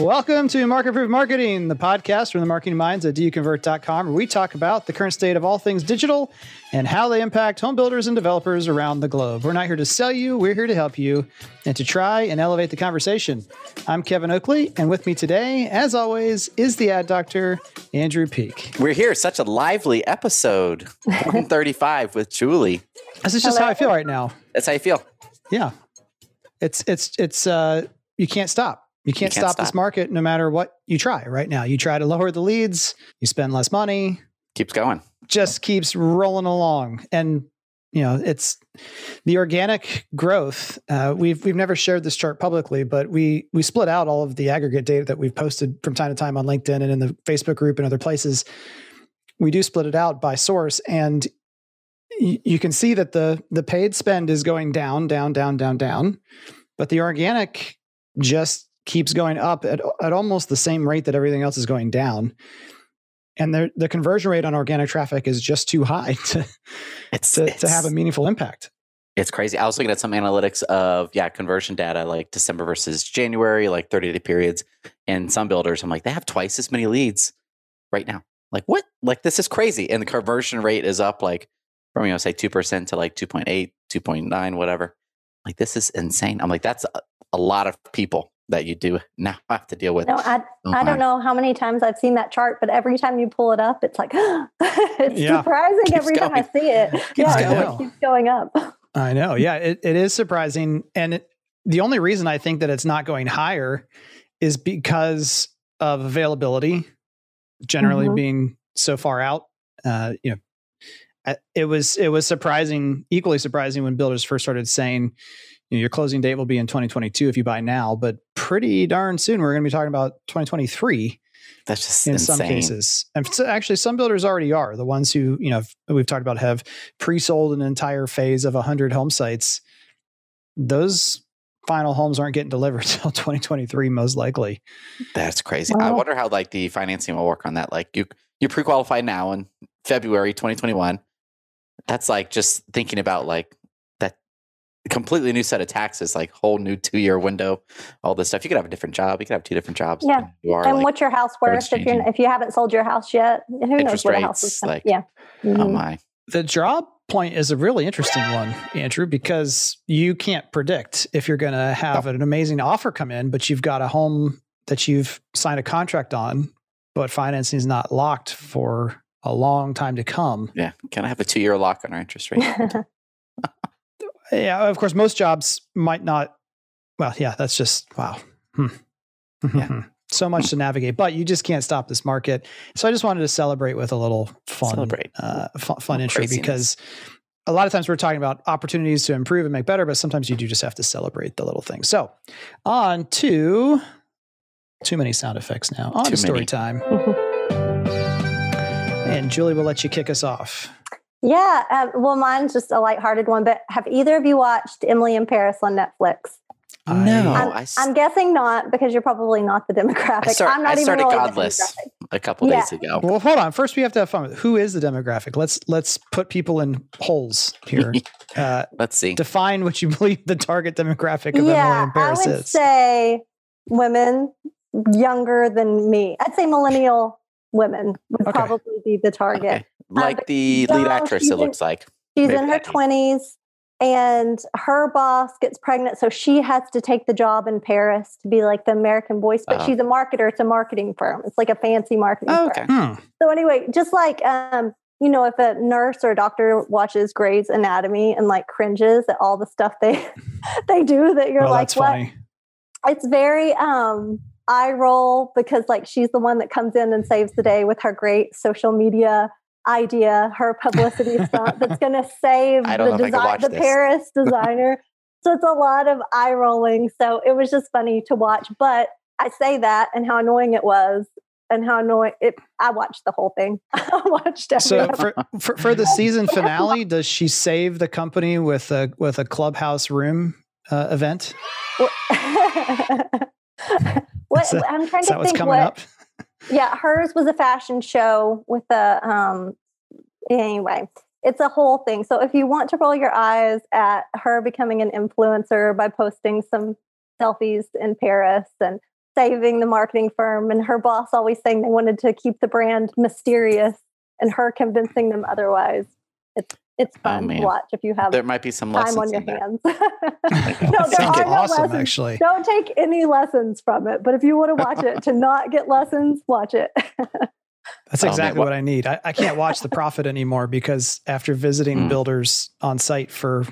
Welcome to Market Proof Marketing, the podcast from the marketing minds at doconvert.com, where we talk about the current state of all things digital and how they impact home builders and developers around the globe. We're not here to sell you, we're here to help you and to try and elevate the conversation. I'm Kevin Oakley, and with me today, as always, is the ad doctor, Andrew Peak. We're here, such a lively episode, 135 with Julie. This is just Hello. how I feel right now. That's how you feel. Yeah. It's, it's, it's, uh, you can't stop you can't, you can't stop, stop, this market no matter what you try right now. You try to lower the leads, you spend less money. Keeps going. Just keeps rolling along. And you know, it's the organic growth. Uh, we've we've never shared this chart publicly, but we we split out all of the aggregate data that we've posted from time to time on LinkedIn and in the Facebook group and other places. We do split it out by source, and y- you can see that the the paid spend is going down, down, down, down, down, but the organic just keeps going up at, at almost the same rate that everything else is going down. And the, the conversion rate on organic traffic is just too high to, it's, to, it's, to have a meaningful impact. It's crazy. I was looking at some analytics of, yeah, conversion data like December versus January, like 30 day periods. And some builders, I'm like, they have twice as many leads right now. Like, what? Like, this is crazy. And the conversion rate is up like from, you know, say 2% to like 2.8, 2.9, whatever. Like, this is insane. I'm like, that's a, a lot of people that you do now have to deal with. No, I, oh I don't know how many times I've seen that chart, but every time you pull it up, it's like, it's yeah. surprising keeps every going. time I see it. Keeps yeah, it keeps going up. I know. Yeah, it, it is surprising. And it, the only reason I think that it's not going higher is because of availability generally mm-hmm. being so far out. Uh, you know, it was it was surprising, equally surprising when builders first started saying, you know, your closing date will be in 2022 if you buy now, but pretty darn soon we're going to be talking about 2023. That's just in insane. some cases, and so actually, some builders already are the ones who you know we've talked about have pre-sold an entire phase of 100 home sites. Those final homes aren't getting delivered until 2023, most likely. That's crazy. Wow. I wonder how like the financing will work on that. Like you you pre-qualify now in February 2021. That's like just thinking about like completely new set of taxes, like whole new two year window, all this stuff. You could have a different job. You could have two different jobs. Yeah. You are, and like, what's your house worth if you if you haven't sold your house yet? Who Interest knows what rates, a house is? Like, yeah. Oh mm-hmm. Oh my. The job point is a really interesting one, Andrew, because you can't predict if you're going to have oh. an amazing offer come in, but you've got a home that you've signed a contract on, but financing is not locked for a long time to come. Yeah. Can I have a two year lock on our interest rate? yeah, of course, most jobs might not. Well, yeah, that's just wow. Hmm. yeah. so much to navigate, but you just can't stop this market. So I just wanted to celebrate with a little fun, celebrate. Uh, fun, fun entry craziness. because a lot of times we're talking about opportunities to improve and make better, but sometimes you do just have to celebrate the little things. So on to too many sound effects now. On too to story many. time. and Julie will let you kick us off. Yeah, uh, well, mine's just a lighthearted one. But have either of you watched Emily in Paris on Netflix? No, I'm, I, am guessing not because you're probably not the demographic. I, start, I'm not I started really Godless a couple yeah. days ago. Well, hold on. First, we have to have fun. Who is the demographic? Let's let's put people in holes here. Uh, let's see. Define what you believe the target demographic of yeah, Emily in Paris I would is. Say women younger than me. I'd say millennial women would okay. probably be the target. Okay like the lead actress. It looks like she's Maybe. in her twenties, and her boss gets pregnant, so she has to take the job in Paris to be like the American voice. But uh she's a marketer; it's a marketing firm. It's like a fancy marketing oh, okay. firm. Hmm. So anyway, just like um, you know, if a nurse or a doctor watches Grey's Anatomy and like cringes at all the stuff they they do, that you're like, what? Funny. It's very um eye roll because like she's the one that comes in and saves the day with her great social media idea, her publicity stunt that's going to save the, design, the Paris designer. so it's a lot of eye rolling. So it was just funny to watch. But I say that and how annoying it was and how annoying it. I watched the whole thing. I watched every So for, for, for the season finale, does she save the company with a with a clubhouse room uh, event? What, that, I'm trying to think what. Up? yeah, hers was a fashion show with a um anyway, it's a whole thing. So if you want to roll your eyes at her becoming an influencer by posting some selfies in Paris and saving the marketing firm and her boss always saying they wanted to keep the brand mysterious and her convincing them otherwise. It's it's oh, fun oh, to watch if you have there might be some time on your hands. no, there are no awesome, lessons. Actually, don't take any lessons from it. But if you want to watch it to not get lessons, watch it. That's exactly oh, what I need. I, I, can't watch the profit anymore because after visiting mm. builders on site for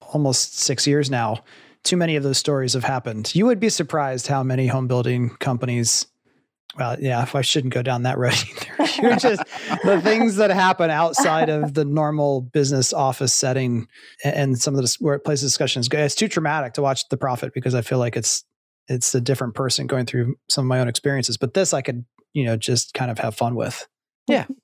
almost six years now, too many of those stories have happened. You would be surprised how many home building companies well, yeah, if I shouldn't go down that road either. You're just the things that happen outside of the normal business office setting and some of the workplace discussions. It's too traumatic to watch the profit because I feel like it's it's a different person going through some of my own experiences. But this I could, you know, just kind of have fun with. Yeah.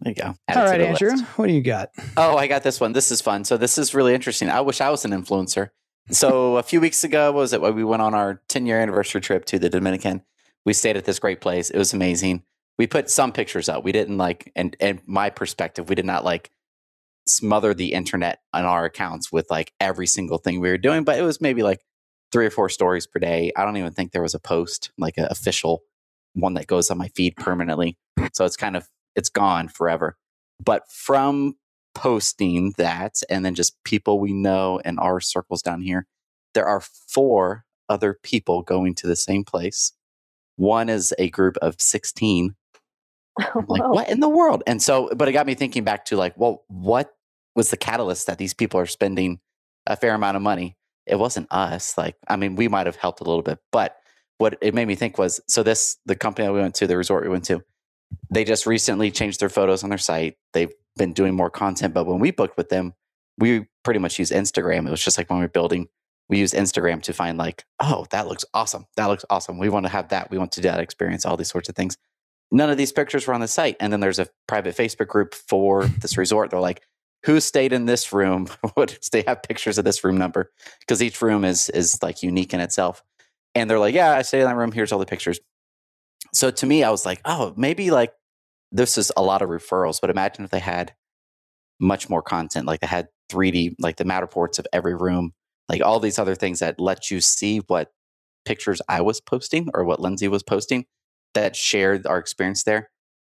There you go. Add All right, Andrew, list. what do you got? Oh, I got this one. This is fun. So this is really interesting. I wish I was an influencer. So a few weeks ago, was it when we went on our 10 year anniversary trip to the Dominican? We stayed at this great place. It was amazing. We put some pictures up. We didn't like, and and my perspective, we did not like smother the internet on our accounts with like every single thing we were doing, but it was maybe like three or four stories per day. I don't even think there was a post, like an official one that goes on my feed permanently. So it's kind of it's gone forever. But from posting that and then just people we know in our circles down here, there are four other people going to the same place one is a group of 16. like, what in the world? And so, but it got me thinking back to like, well, what was the catalyst that these people are spending a fair amount of money? It wasn't us. Like, I mean, we might have helped a little bit, but what it made me think was so this, the company we went to, the resort we went to, they just recently changed their photos on their site. They've been doing more content, but when we booked with them, we pretty much use Instagram. It was just like when we were building we use Instagram to find like, oh, that looks awesome. That looks awesome. We want to have that. We want to do that experience, all these sorts of things. None of these pictures were on the site. And then there's a private Facebook group for this resort. They're like, who stayed in this room? what they have pictures of this room number? Because each room is is like unique in itself. And they're like, yeah, I stayed in that room. Here's all the pictures. So to me, I was like, oh, maybe like this is a lot of referrals, but imagine if they had much more content, like they had 3D, like the Matterports of every room like all these other things that let you see what pictures I was posting or what Lindsay was posting that shared our experience there.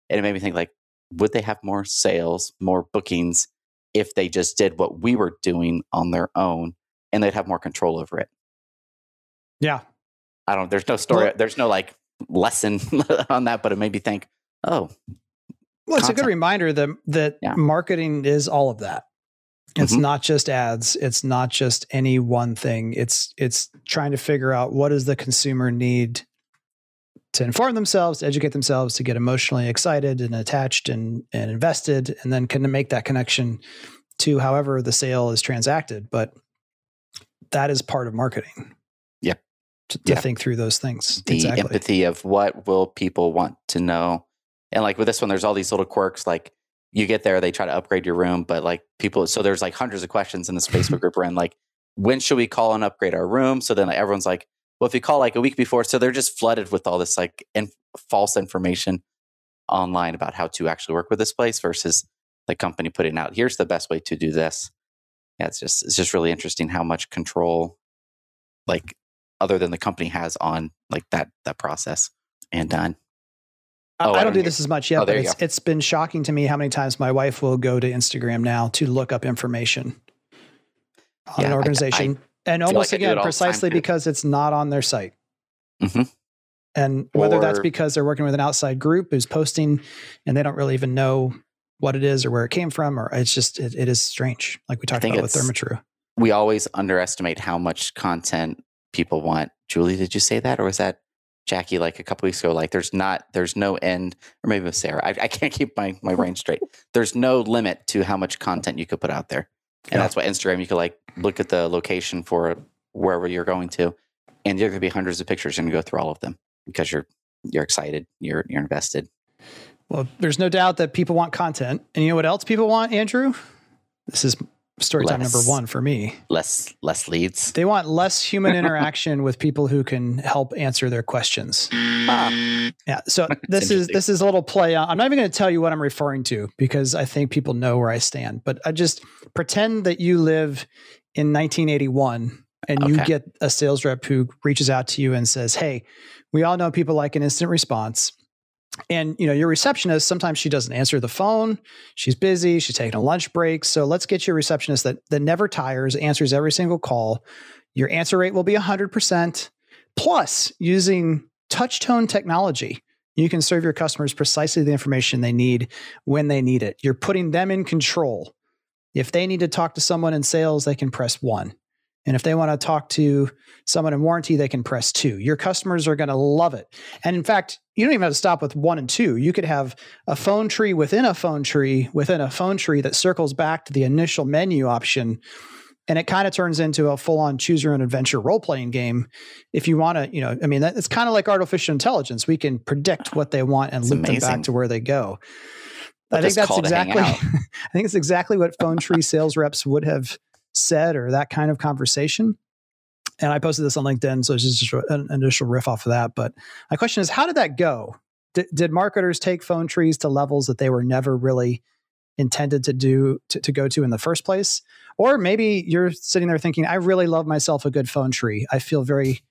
And it made me think like, would they have more sales, more bookings if they just did what we were doing on their own and they'd have more control over it? Yeah. I don't, there's no story, well, there's no like lesson on that, but it made me think, oh. Well, it's content. a good reminder that, that yeah. marketing is all of that. It's mm-hmm. not just ads. It's not just any one thing. It's it's trying to figure out what does the consumer need to inform themselves, to educate themselves, to get emotionally excited and attached and, and invested, and then can make that connection to however the sale is transacted. But that is part of marketing. Yep. To, to think through those things. The exactly. empathy of what will people want to know. And like with this one, there's all these little quirks like you get there, they try to upgrade your room, but like people, so there's like hundreds of questions in this Facebook group we're in, like, when should we call and upgrade our room? So then like, everyone's like, well, if you call like a week before, so they're just flooded with all this like false information online about how to actually work with this place versus the company putting out, here's the best way to do this. Yeah, it's just, it's just really interesting how much control, like, other than the company has on like that, that process and done. Oh, I, don't, do this as much yet, oh, but it's, it's been shocking to me how many times my wife will go to Instagram now to look up information on yeah, an organization. I, and almost like again, precisely because it's not on their site. Mm-hmm. And whether or, that's because they're working with an outside group who's posting and they don't really even know what it is or where it came from, or it's just, it, it is strange. Like we talked about with Therma-Tru. We always underestimate how much content people want. Julie, did you say that? Or was that Jackie like a couple weeks ago, like there's not, there's no end, or maybe with Sarah. I, I can't keep my, my brain straight. There's no limit to how much content you could put out there. And yeah. that's why Instagram, you could like look at the location for wherever you're going to, and there could be hundreds of pictures and you go through all of them because you're you're excited, you're you're invested. Well, there's no doubt that people want content. And you know what else people want, Andrew? This is story time number one for me. Less less leads. They want less human interaction with people who can help answer their questions. Ah. Yeah. So this is this is a little play. On, I'm not even going to tell you what I'm referring to because I think people know where I stand. But I just pretend that you live in 1981 and okay. you get a sales rep who reaches out to you and says, "Hey, we all know people like an instant response." And you know, your receptionist sometimes she doesn't answer the phone. She's busy, she's taking a lunch break. So let's get your receptionist that that never tires, answers every single call. Your answer rate will be 100% plus using touch tone technology. You can serve your customers precisely the information they need when they need it. You're putting them in control. If they need to talk to someone in sales, they can press 1. And if they want to talk to someone in warranty, they can press two. Your customers are going to love it. And in fact, you don't even have to stop with one and two. You could have a phone tree within a phone tree within a phone tree that circles back to the initial menu option. And it kind of turns into a full on choose your own adventure role playing game. If you want to, you know, I mean, it's kind of like artificial intelligence. We can predict what they want and loop them back to where they go. I think that's exactly. I think it's exactly what phone tree sales reps would have said or that kind of conversation. And I posted this on LinkedIn, so it's just an initial riff off of that. But my question is, how did that go? D- did marketers take phone trees to levels that they were never really intended to do to, to go to in the first place? Or maybe you're sitting there thinking, I really love myself a good phone tree. I feel very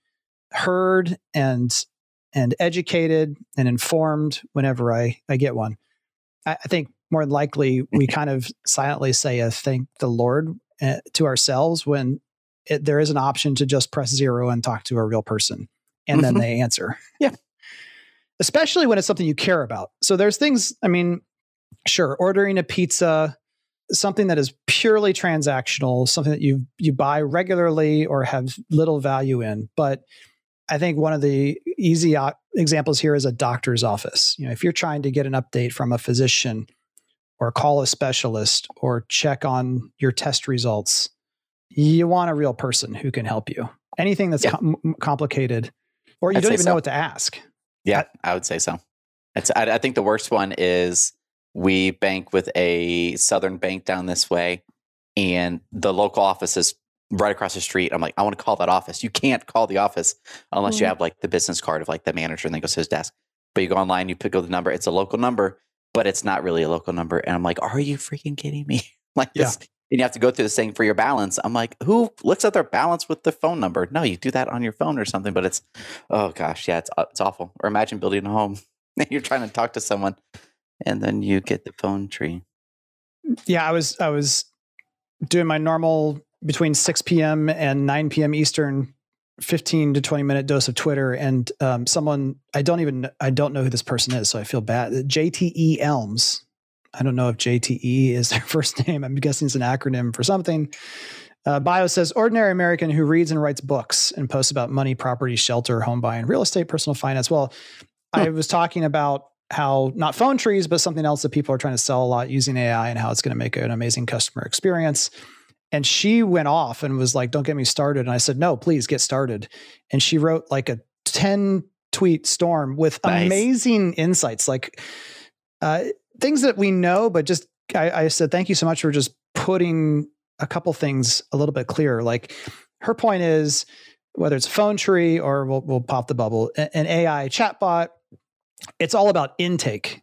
heard and and educated and informed whenever I, I get one. I, I think more likely we kind of silently say a thank the Lord to ourselves when it, there is an option to just press zero and talk to a real person and mm-hmm. then they answer. Yeah. Especially when it's something you care about. So there's things, I mean, sure, ordering a pizza, something that is purely transactional, something that you you buy regularly or have little value in, but I think one of the easy examples here is a doctor's office. You know, if you're trying to get an update from a physician or call a specialist or check on your test results. You want a real person who can help you. Anything that's yeah. com- complicated or you I'd don't even so. know what to ask. Yeah, I would say so. It's, I, I think the worst one is we bank with a southern bank down this way, and the local office is right across the street. I'm like, I want to call that office. You can't call the office unless mm. you have like the business card of like the manager and then go to his desk. But you go online, you pick up the number. It's a local number but it's not really a local number. And I'm like, are you freaking kidding me? like yeah. this. And you have to go through this thing for your balance. I'm like, who looks at their balance with the phone number? No, you do that on your phone or something. But it's, oh gosh, yeah, it's uh, it's awful. Or imagine building a home and you're trying to talk to someone, and then you get the phone tree. Yeah, I was I was doing my normal between 6 p.m. and 9 p.m. Eastern 15 to 20 minute dose of Twitter and um, someone I don't even I don't know who this person is, so I feel bad. JTE Elms. I don't know if JTE is their first name. I'm guessing it's an acronym for something. Uh, bio says ordinary American who reads and writes books and posts about money, property, shelter, home buying, real estate, personal finance. Well, I was talking about how not phone trees, but something else that people are trying to sell a lot using AI and how it's going to make an amazing customer experience. And she went off and was like, Don't get me started. And I said, No, please get started. And she wrote like a 10 tweet storm with nice. amazing insights, like uh, things that we know, but just I, I said, Thank you so much for just putting a couple things a little bit clearer. Like her point is, whether it's a phone tree or we'll, we'll pop the bubble, an AI chatbot, it's all about intake.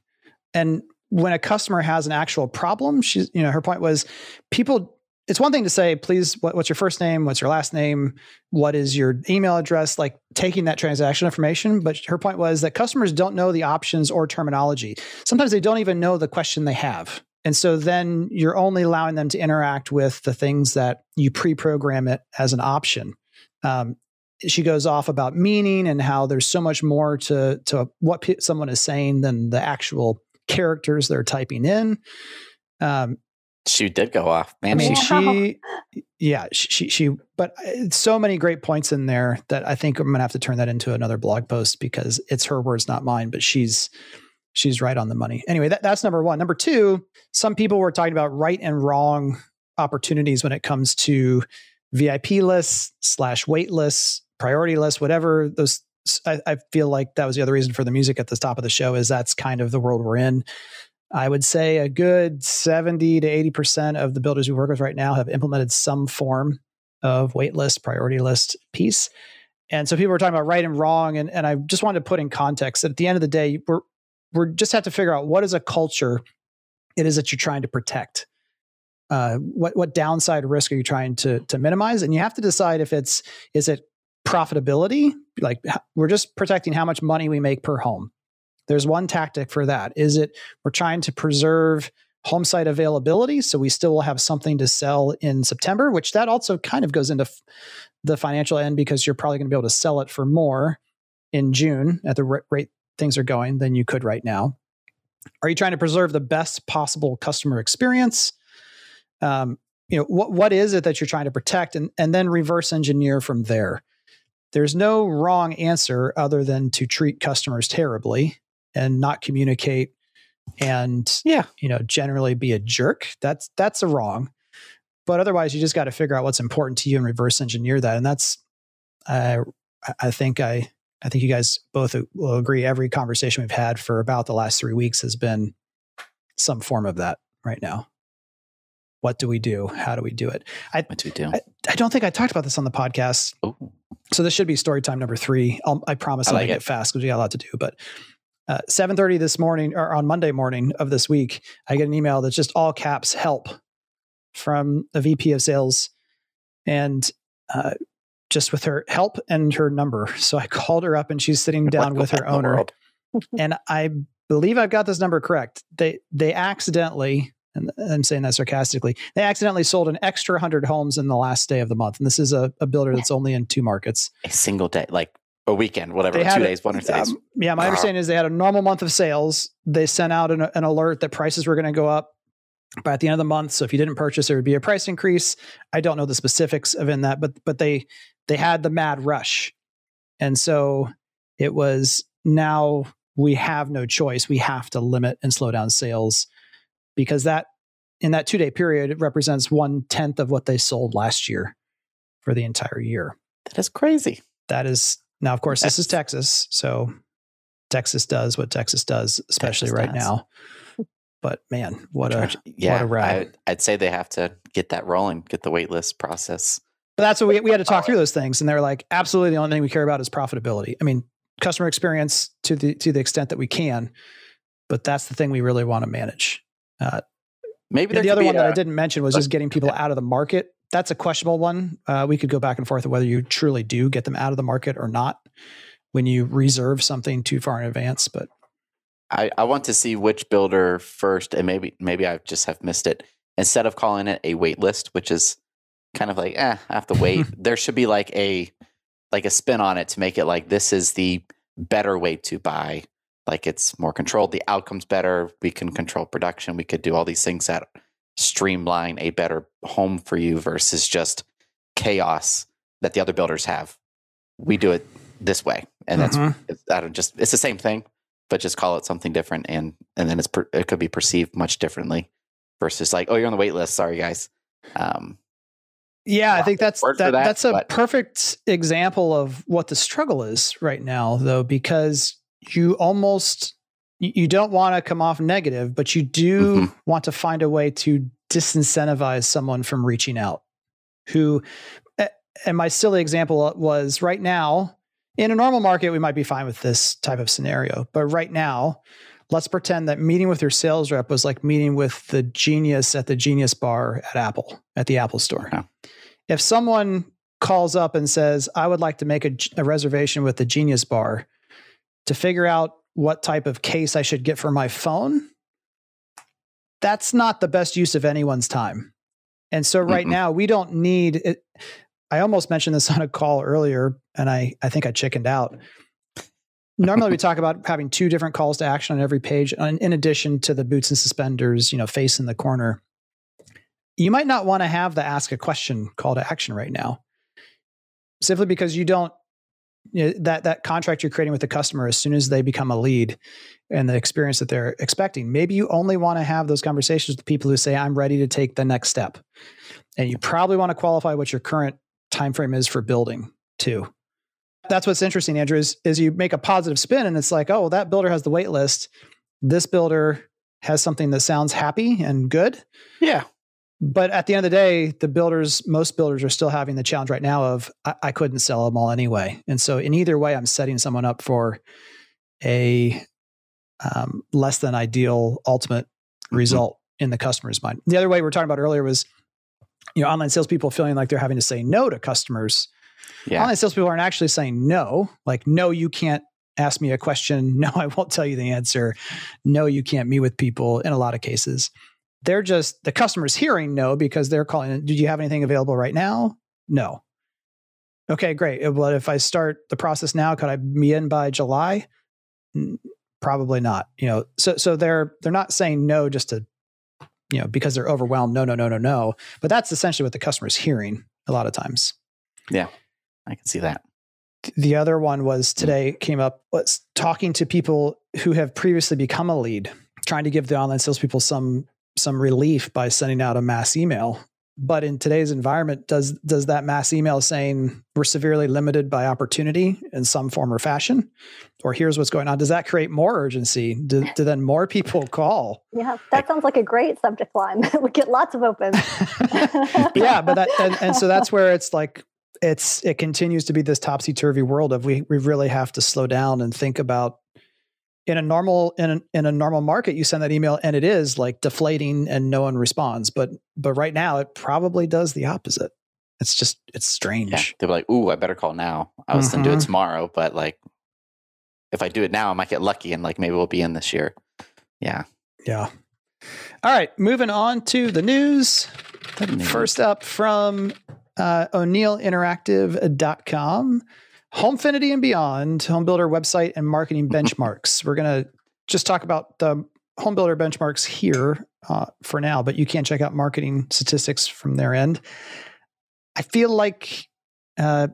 And when a customer has an actual problem, she's, you know, her point was people it's one thing to say, please, what, what's your first name? What's your last name? What is your email address? Like taking that transaction information. But her point was that customers don't know the options or terminology. Sometimes they don't even know the question they have. And so then you're only allowing them to interact with the things that you pre program it as an option. Um, she goes off about meaning and how there's so much more to, to what someone is saying than the actual characters they're typing in. Um, she did go off, man. I mean, she, yeah, she, she, but uh, so many great points in there that I think I'm gonna have to turn that into another blog post because it's her words, not mine. But she's, she's right on the money. Anyway, that, that's number one. Number two, some people were talking about right and wrong opportunities when it comes to VIP lists slash wait lists, priority lists, whatever those. I, I feel like that was the other reason for the music at the top of the show is that's kind of the world we're in. I would say a good 70 to 80% of the builders we work with right now have implemented some form of waitlist, priority list piece. And so people were talking about right and wrong. And, and I just wanted to put in context that at the end of the day, we're, we're just have to figure out what is a culture it is that you're trying to protect. Uh, what what downside risk are you trying to to minimize? And you have to decide if it's is it profitability, like we're just protecting how much money we make per home. There's one tactic for that. Is it we're trying to preserve home site availability so we still will have something to sell in September, which that also kind of goes into f- the financial end because you're probably going to be able to sell it for more in June at the rate things are going than you could right now. Are you trying to preserve the best possible customer experience? Um, you know what what is it that you're trying to protect, and and then reverse engineer from there. There's no wrong answer other than to treat customers terribly and not communicate and yeah. you know generally be a jerk that's that's a wrong. But otherwise you just got to figure out what's important to you and reverse engineer that. And that's i i think i i think you guys both will agree every conversation we've had for about the last three weeks has been some form of that right now. What do we do? How do we do it? I what do we do? I, I don't think i talked about this on the podcast. Ooh. so this should be story time number three. I'll, i promise i like i'll make it. fast because we got a lot to do but uh, 7.30 this morning or on monday morning of this week i get an email that's just all caps help from a vp of sales and uh, just with her help and her number so i called her up and she's sitting down with her owner and i believe i've got this number correct they they accidentally and I'm saying that sarcastically. They accidentally sold an extra 100 homes in the last day of the month. And this is a, a builder that's only in two markets. A single day, like a weekend, whatever, they two days, one or two days. Um, yeah, my understanding is they had a normal month of sales. They sent out an, an alert that prices were going to go up by at the end of the month. So if you didn't purchase, there would be a price increase. I don't know the specifics of in that, but but they they had the mad rush, and so it was now we have no choice. We have to limit and slow down sales because that in that two day period it represents one tenth of what they sold last year for the entire year. That is crazy. That is now, of course, this is Texas, so Texas does what Texas does, especially Texas right does. now. But man, what a yeah, what a ride! I, would say they have to get that rolling, get the waitlist process. But that's what we we had to talk through those things, and they're like, absolutely, the only thing we care about is profitability. I mean, customer experience to the to the extent that we can, but that's the thing we really want to manage. Uh, Maybe the other one a, that I didn't mention was just getting people out of the market that's a questionable one. Uh, we could go back and forth whether you truly do get them out of the market or not when you reserve something too far in advance. But I, I want to see which builder first, and maybe maybe I just have missed it. Instead of calling it a wait list, which is kind of like, eh, I have to wait. there should be like a like a spin on it to make it like this is the better way to buy. Like it's more controlled. The outcome's better. We can control production. We could do all these things that streamline a better home for you versus just chaos that the other builders have. We do it this way, and that's mm-hmm. I don't just it's the same thing, but just call it something different, and and then it's per, it could be perceived much differently versus like oh you're on the wait list, sorry guys. Um, yeah, I think that's that, that, that's a but. perfect example of what the struggle is right now, though, because you almost you don't want to come off negative, but you do mm-hmm. want to find a way to disincentivize someone from reaching out. Who, and my silly example was right now, in a normal market, we might be fine with this type of scenario. But right now, let's pretend that meeting with your sales rep was like meeting with the genius at the genius bar at Apple, at the Apple store. Yeah. If someone calls up and says, I would like to make a, a reservation with the genius bar to figure out what type of case I should get for my phone, that's not the best use of anyone's time. And so right mm now we don't need it. I almost mentioned this on a call earlier and I, I think I chickened out. Normally we talk about having two different calls to action on every page in addition to the boots and suspenders, you know, face in the corner. You might not want to have the ask a question call to action right now simply because you don't you know, that that contract you're creating with the customer as soon as they become a lead and the experience that they're expecting. Maybe you only want to have those conversations with people who say i'm ready to take the next step. And you probably want to qualify what your current time frame is for building too. That's what's interesting andrew is, is you make a positive spin and it's like oh well, that builder has the wait list. This builder has something that sounds happy and good. Yeah but at the end of the day, the builders, most builders are still having the challenge right now of I, I, couldn't sell them all anyway. And so in either way, I'm setting someone up for a um, less than ideal ultimate mm-hmm. result in the customer's mind. The other way we were talking about earlier was, you know, online salespeople feeling like they're having to say no to customers. Yeah. Online salespeople aren't actually saying no, like, no, you can't ask me a question. No, I won't tell you the answer. No, you can't meet with people in a lot of cases. They're just, the customer's hearing no because they're calling, did you have anything available right now? No. Okay, great. Uh, but if I start the process now, could I be in by July? Probably not. You know, so so they're they're not saying no just to, you know, because they're overwhelmed. No, no, no, no, no. But that's essentially what the customer's hearing a lot of times. Yeah, I can see that. The other one was today came up was talking to people who have previously become a lead, trying to give the online salespeople some some relief by sending out a mass email. But in today's environment does does that mass email saying we're severely limited by opportunity in some form or fashion or here's what's going on does that create more urgency do, do then more people call? Yeah that sounds like a great subject line. We get lots of opens. Yeah but that and, and so that's where it's like it's it continues to be this topsy-turvy world of we we really have to slow down and think about in a normal in a, in a normal market you send that email and it is like deflating and no one responds but but right now it probably does the opposite. It's just it's strange. Yeah, they're like ooh i better call now. I was mm-hmm. gonna do it mm-hmm. tomorrow but like if i do it now i might get lucky and like maybe we'll be in this year. Yeah. Yeah. All right moving on to the news. First up from uh, o'neillinteractive.com Homefinity and Beyond, home builder website and marketing benchmarks. We're going to just talk about the home builder benchmarks here uh, for now, but you can check out marketing statistics from their end. I feel like uh,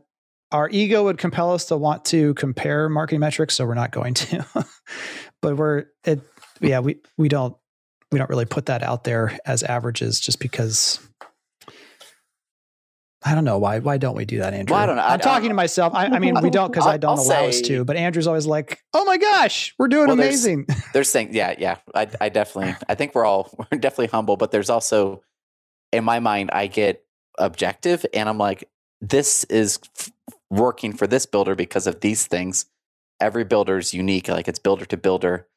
our ego would compel us to want to compare marketing metrics, so we're not going to. but we're it, yeah, we we don't we don't really put that out there as averages just because I don't know why. Why don't we do that, Andrew? Well, I don't know. I'm I, talking I, to myself. I, I, mean, we don't because I don't I'll allow say, us to. But Andrew's always like, "Oh my gosh, we're doing well, amazing." There's, there's things. Yeah, yeah. I, I definitely. I think we're all we're definitely humble, but there's also, in my mind, I get objective, and I'm like, this is f- working for this builder because of these things. Every builder is unique. Like it's builder to builder.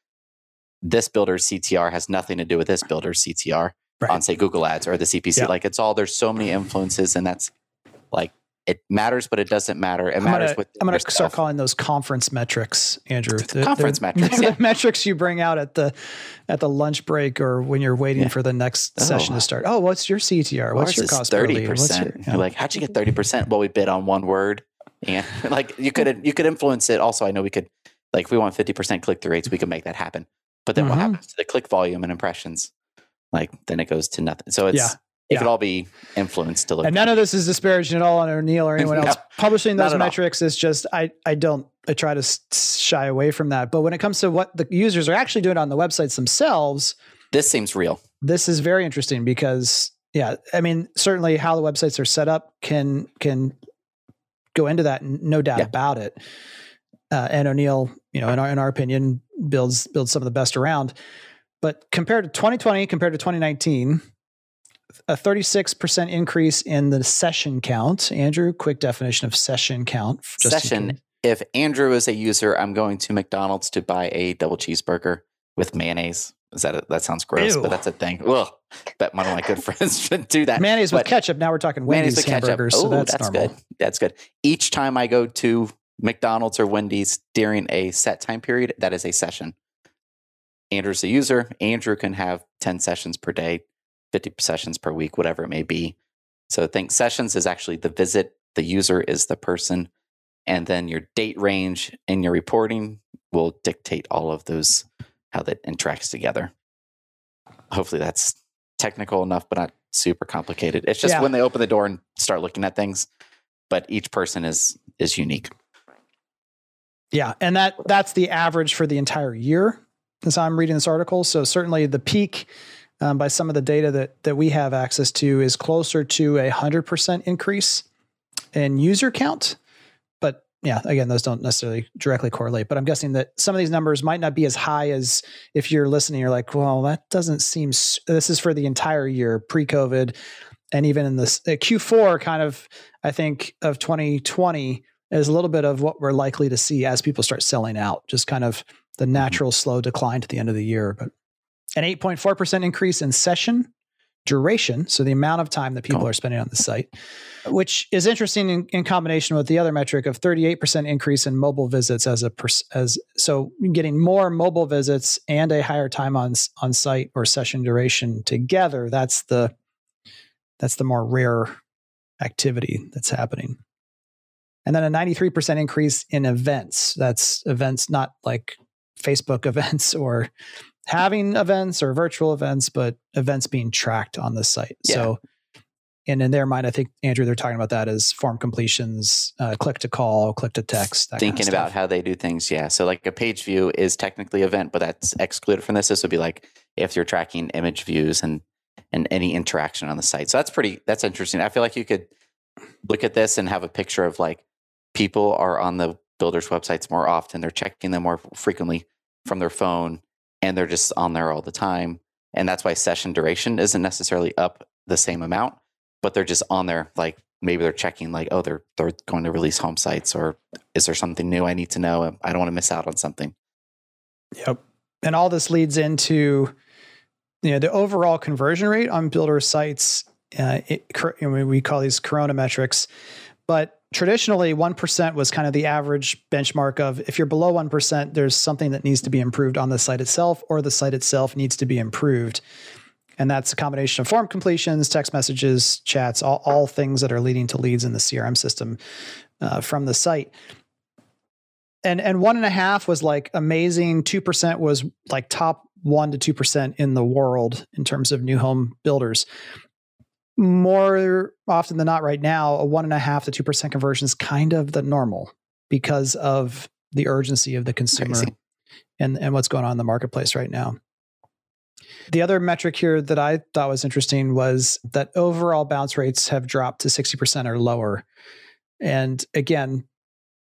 This builder's CTR has nothing to do with this builder's CTR right. on say Google Ads or the CPC. Yeah. Like it's all there's so many influences, and that's like it matters, but it doesn't matter. It I'm matters gonna, with. I'm going to start calling those conference metrics, Andrew. The, conference the, metrics, the yeah. metrics you bring out at the at the lunch break or when you're waiting yeah. for the next oh. session to start. Oh, what's your CTR? What's your cost? Thirty percent. You're like, how'd you get thirty percent? Well, we bid on one word, and like you could you could influence it. Also, I know we could like if we want fifty percent click through rates, we could make that happen. But then mm-hmm. what happens to the click volume and impressions? Like then it goes to nothing. So it's yeah. it yeah. could all be influenced to look. And none of this is disparaging at all on O'Neill or anyone no, else. Publishing those metrics all. is just I I don't I try to shy away from that. But when it comes to what the users are actually doing on the websites themselves, this seems real. This is very interesting because yeah, I mean certainly how the websites are set up can can go into that, no doubt yeah. about it. Uh, and O'Neill, you know, in our in our opinion, builds builds some of the best around. But compared to 2020, compared to 2019, a 36% increase in the session count. Andrew, quick definition of session count. session. If Andrew is a user, I'm going to McDonald's to buy a double cheeseburger with mayonnaise. Is that a, that sounds gross, Ew. but that's a thing. Well, bet one of my good friends should do that. Mayonnaise with ketchup. Now we're talking Wendy's with hamburgers, ketchup. Oh, so that's, that's normal. good. That's good. Each time I go to McDonald's or Wendy's during a set time period, that is a session. Andrew's a user. Andrew can have 10 sessions per day, 50 sessions per week, whatever it may be. So think sessions is actually the visit, the user is the person. And then your date range in your reporting will dictate all of those, how that interacts together. Hopefully that's technical enough, but not super complicated. It's just yeah. when they open the door and start looking at things, but each person is is unique. Yeah, and that that's the average for the entire year as I'm reading this article. So certainly the peak um, by some of the data that that we have access to is closer to a hundred percent increase in user count. But yeah, again, those don't necessarily directly correlate. But I'm guessing that some of these numbers might not be as high as if you're listening. You're like, well, that doesn't seem. This is for the entire year pre-COVID, and even in this uh, Q4, kind of, I think of 2020 is a little bit of what we're likely to see as people start selling out. Just kind of the mm-hmm. natural slow decline to the end of the year. But an 8.4% increase in session duration, so the amount of time that people are spending on the site, which is interesting in, in, combination with the other metric of 38% increase in mobile visits as a as so getting more mobile visits and a higher time on on site or session duration together. That's the that's the more rare activity that's happening. And then a 93% increase in events. That's events not like Facebook events or having events or virtual events, but events being tracked on the site. Yeah. So, and in their mind, I think Andrew, they're talking about that as form completions, uh, click to call, click to text. Thinking kind of about how they do things, yeah. So, like a page view is technically event, but that's excluded from this. This would be like if you're tracking image views and and any interaction on the site. So that's pretty. That's interesting. I feel like you could look at this and have a picture of like people are on the builders' websites more often. They're checking them more frequently from their phone and they're just on there all the time. And that's why session duration isn't necessarily up the same amount, but they're just on there. Like maybe they're checking, like, oh, they're they're going to release home sites, or is there something new I need to know? I don't want to miss out on something. Yep. And all this leads into you know the overall conversion rate on builder sites. Uh, it, we call these Corona metrics, but traditionally 1% was kind of the average benchmark of if you're below 1% there's something that needs to be improved on the site itself or the site itself needs to be improved. And that's a combination of form completions text messages chats all, all things that are leading to leads in the crm system uh, from the site. And and one and a half was like amazing. 2% was like top 1 to 2% in the world in terms of new home builders more often than not right now a one and a half to two percent conversion is kind of the normal because of the urgency of the consumer and, and what's going on in the marketplace right now. The other metric here that i thought was interesting was that overall bounce rates have dropped to 60% or lower. And again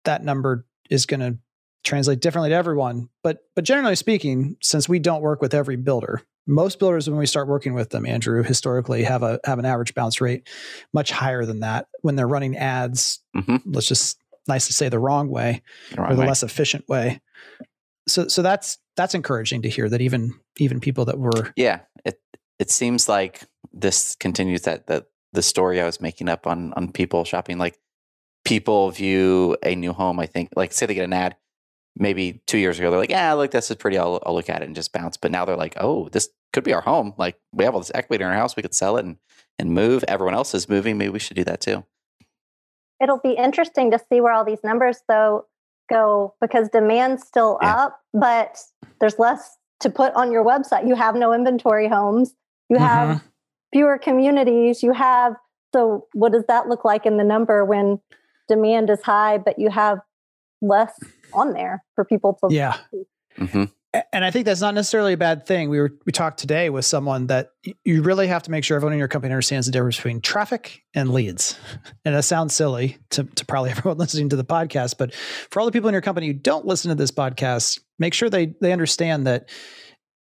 that number is going to translate differently to everyone but but generally speaking since we don't work with every builder most builders when we start working with them andrew historically have a have an average bounce rate much higher than that when they're running ads mm-hmm. let's just nicely say the wrong way the wrong or the way. less efficient way so so that's that's encouraging to hear that even even people that were yeah it it seems like this continues that that the story i was making up on on people shopping like people view a new home i think like say they get an ad maybe two years ago, they're like, yeah, look, this is pretty. I'll, I'll, look at it and just bounce. But now they're like, oh, this could be our home. Like we have all this equity in our house. We could sell it and, and move. Everyone else is moving. Maybe we should do that too. It'll be interesting to see where all these numbers though go because demand's still yeah. up, but there's less to put on your website. You have no inventory homes. You have mm-hmm. fewer communities. You have so what does that look like in the number when demand is high, but you have less on there for people to yeah. mm-hmm. and i think that's not necessarily a bad thing. We were we talked today with someone that you really have to make sure everyone in your company understands the difference between traffic and leads. And that sounds silly to, to probably everyone listening to the podcast but for all the people in your company who don't listen to this podcast make sure they they understand that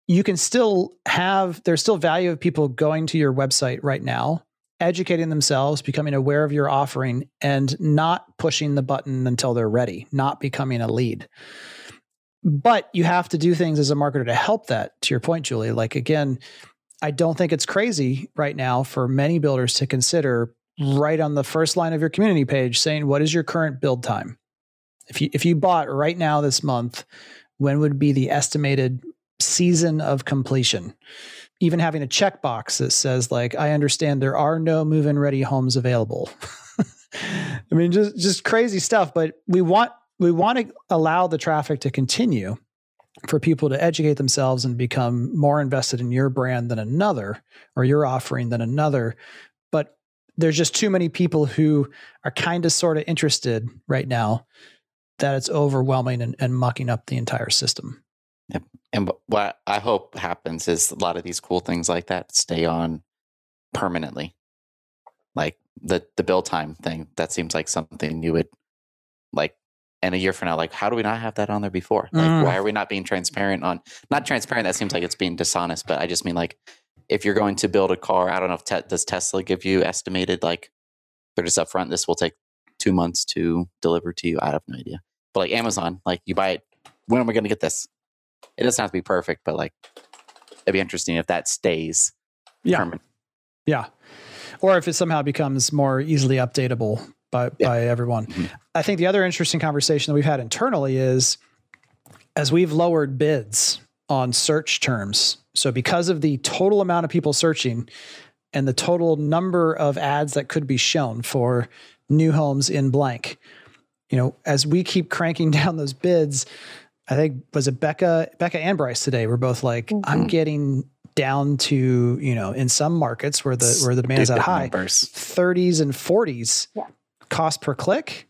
you can still have there's still value of people going to your website right now educating themselves, becoming aware of your offering, and not pushing the button until they're ready, not becoming a lead. But you have to do things as a marketer to help that, to your point, Julie. Like, again, I don't think it's crazy right now for many builders to consider right on the first line of your community page saying, What is your current build time? If you, if you bought right now this month, when would be the estimated season of completion? Even having a checkbox that says like i understand there are no move-in ready homes available. I mean just just crazy stuff but we want we want to allow the traffic to continue for people to educate themselves and become more invested in your brand than another or your offering than another. But there's just too many people who are kind of sort of interested right now that it's overwhelming and, and mucking up the entire system. Yep. And what I hope happens is a lot of these cool things like that stay on permanently. Like the the build time thing, that seems like something you would like and a year from now, like how do we not have that on there before? Like mm. why are we not being transparent on not transparent, that seems like it's being dishonest, but I just mean like if you're going to build a car, I don't know if te- does Tesla give you estimated like they're just upfront, this will take two months to deliver to you. I have no idea. But like Amazon, like you buy it, when am I going to get this? It doesn't have to be perfect, but like it'd be interesting if that stays. Yeah. Permanent. Yeah. Or if it somehow becomes more easily updatable by yeah. by everyone. Mm-hmm. I think the other interesting conversation that we've had internally is as we've lowered bids on search terms. So because of the total amount of people searching and the total number of ads that could be shown for new homes in blank, you know, as we keep cranking down those bids, I think was it Becca, Becca and Bryce today were both like, mm-hmm. I'm getting down to, you know, in some markets where the where the demand is at high, numbers. 30s and 40s yeah. cost per click.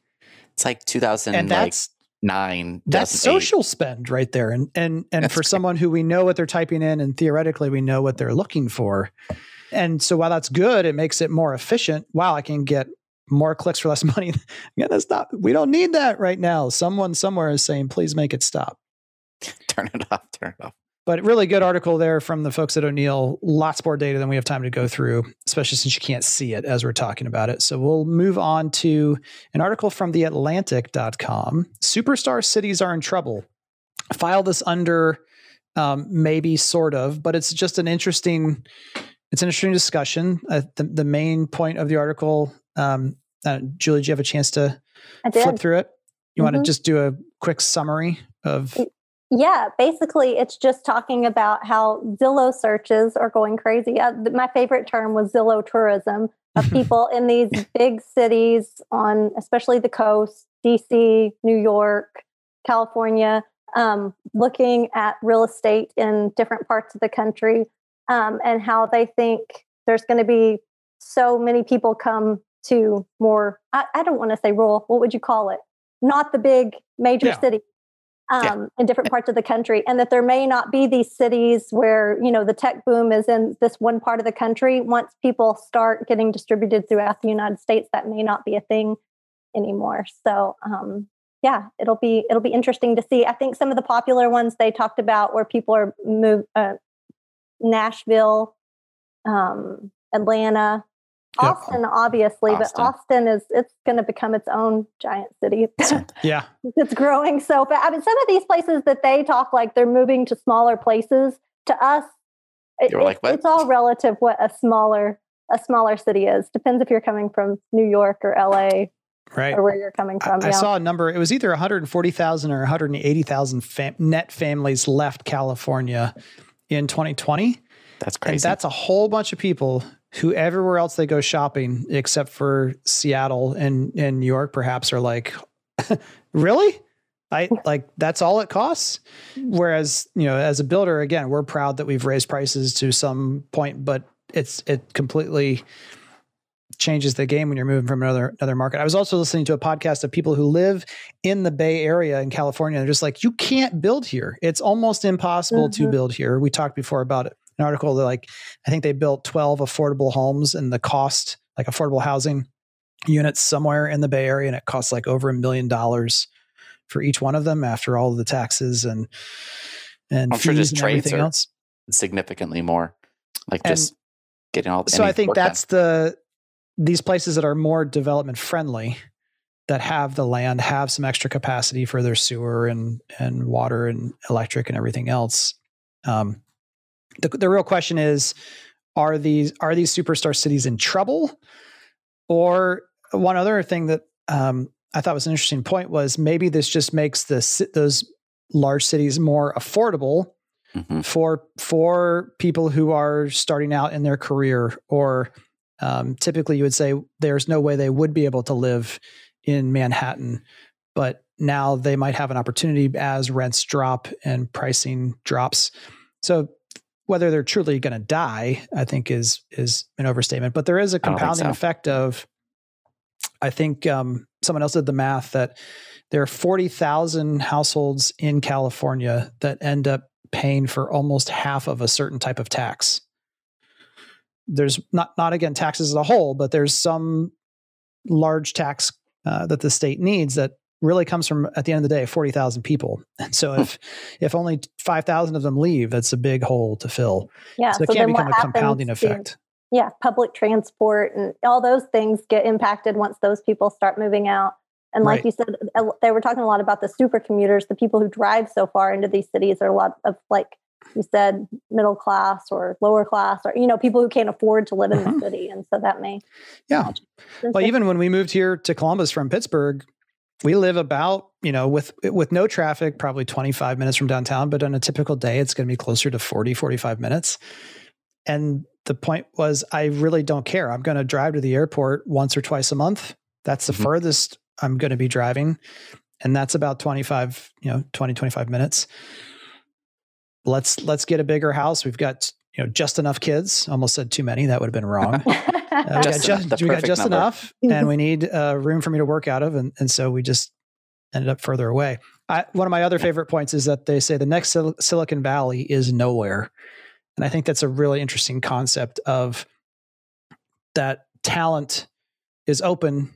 It's like 2000 and that's nine. That's social spend right there. And and and that's for someone who we know what they're typing in and theoretically we know what they're looking for. And so while that's good, it makes it more efficient. Wow, I can get more clicks for less money. yeah, that's not we don't need that right now. Someone somewhere is saying, please make it stop. turn it off, turn it off. But really good article there from the folks at O'Neill. Lots more data than we have time to go through, especially since you can't see it as we're talking about it. So we'll move on to an article from theatlantic.com. Superstar cities are in trouble. File this under um, maybe sort of, but it's just an interesting it's an interesting discussion. Uh, the, the main point of the article, um, uh, Julie, do you have a chance to flip through it? You mm-hmm. want to just do a quick summary of yeah, basically, it's just talking about how Zillow searches are going crazy. Uh, my favorite term was Zillow tourism of people in these big cities on, especially the coast, DC, New York, California, um, looking at real estate in different parts of the country um, and how they think there's going to be so many people come to more, I, I don't want to say rural, what would you call it? Not the big major yeah. cities um, yeah. in different parts of the country, and that there may not be these cities where you know the tech boom is in this one part of the country. Once people start getting distributed throughout the United States, that may not be a thing anymore. So um, yeah, it'll be it'll be interesting to see. I think some of the popular ones they talked about where people are moved uh, Nashville, um, Atlanta, Austin, obviously, Austin. but Austin is it's going to become its own giant city. yeah, it's growing so fast. I mean, some of these places that they talk like they're moving to smaller places. To us, it, like, it's all relative. What a smaller a smaller city is depends if you're coming from New York or LA, right, or where you're coming from. I, I saw a number. It was either 140,000 or 180,000 fam- net families left California in 2020. That's crazy. And that's a whole bunch of people who everywhere else they go shopping except for Seattle and, and New York perhaps are like, really? I like that's all it costs. Whereas, you know, as a builder, again, we're proud that we've raised prices to some point, but it's it completely changes the game when you're moving from another another market. I was also listening to a podcast of people who live in the Bay Area in California. They're just like, you can't build here. It's almost impossible mm-hmm. to build here. We talked before about it an article that like I think they built 12 affordable homes and the cost like affordable housing units somewhere in the Bay Area and it costs like over a million dollars for each one of them after all of the taxes and and I'm sure just trades are else. significantly more like and just getting all the so I think that's the these places that are more development friendly that have the land have some extra capacity for their sewer and and water and electric and everything else um, the, the real question is are these are these superstar cities in trouble or one other thing that um, i thought was an interesting point was maybe this just makes the those large cities more affordable mm-hmm. for for people who are starting out in their career or um, typically you would say there's no way they would be able to live in manhattan but now they might have an opportunity as rents drop and pricing drops so whether they're truly going to die, I think is is an overstatement. But there is a compounding so. effect of, I think um, someone else did the math that there are forty thousand households in California that end up paying for almost half of a certain type of tax. There's not not again taxes as a whole, but there's some large tax uh, that the state needs that really comes from at the end of the day 40,000 people. And so if if only 5,000 of them leave, that's a big hole to fill. Yeah, so it so can become a compounding effect. yeah, public transport and all those things get impacted once those people start moving out. And like right. you said, they were talking a lot about the super commuters, the people who drive so far into these cities. Are a lot of like you said middle class or lower class or you know people who can't afford to live in mm-hmm. the city and so that may yeah well even when we moved here to columbus from pittsburgh we live about you know with with no traffic probably 25 minutes from downtown but on a typical day it's going to be closer to 40 45 minutes. And the point was i really don't care. I'm going to drive to the airport once or twice a month. That's the mm-hmm. furthest i'm going to be driving and that's about 25 you know 20 25 minutes. Let's let's get a bigger house. We've got you know just enough kids. Almost said too many. That would have been wrong uh, we got just, we got just enough and we need uh, room for me to work out of and, and so we just ended up further away. I, one of my other favorite points is that they say the next Sil- silicon valley is nowhere and i think that's a really interesting concept of that talent is open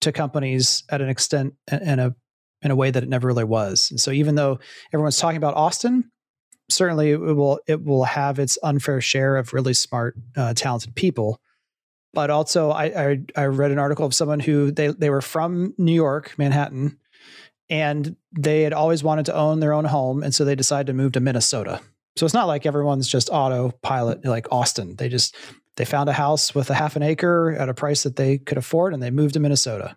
to companies at an extent and a in a way that it never really was. And so even though everyone's talking about austin certainly it will it will have its unfair share of really smart, uh, talented people. But also, I, I, I read an article of someone who they they were from New York, Manhattan, and they had always wanted to own their own home, and so they decided to move to Minnesota. So it's not like everyone's just autopilot like Austin. They just they found a house with a half an acre at a price that they could afford, and they moved to Minnesota.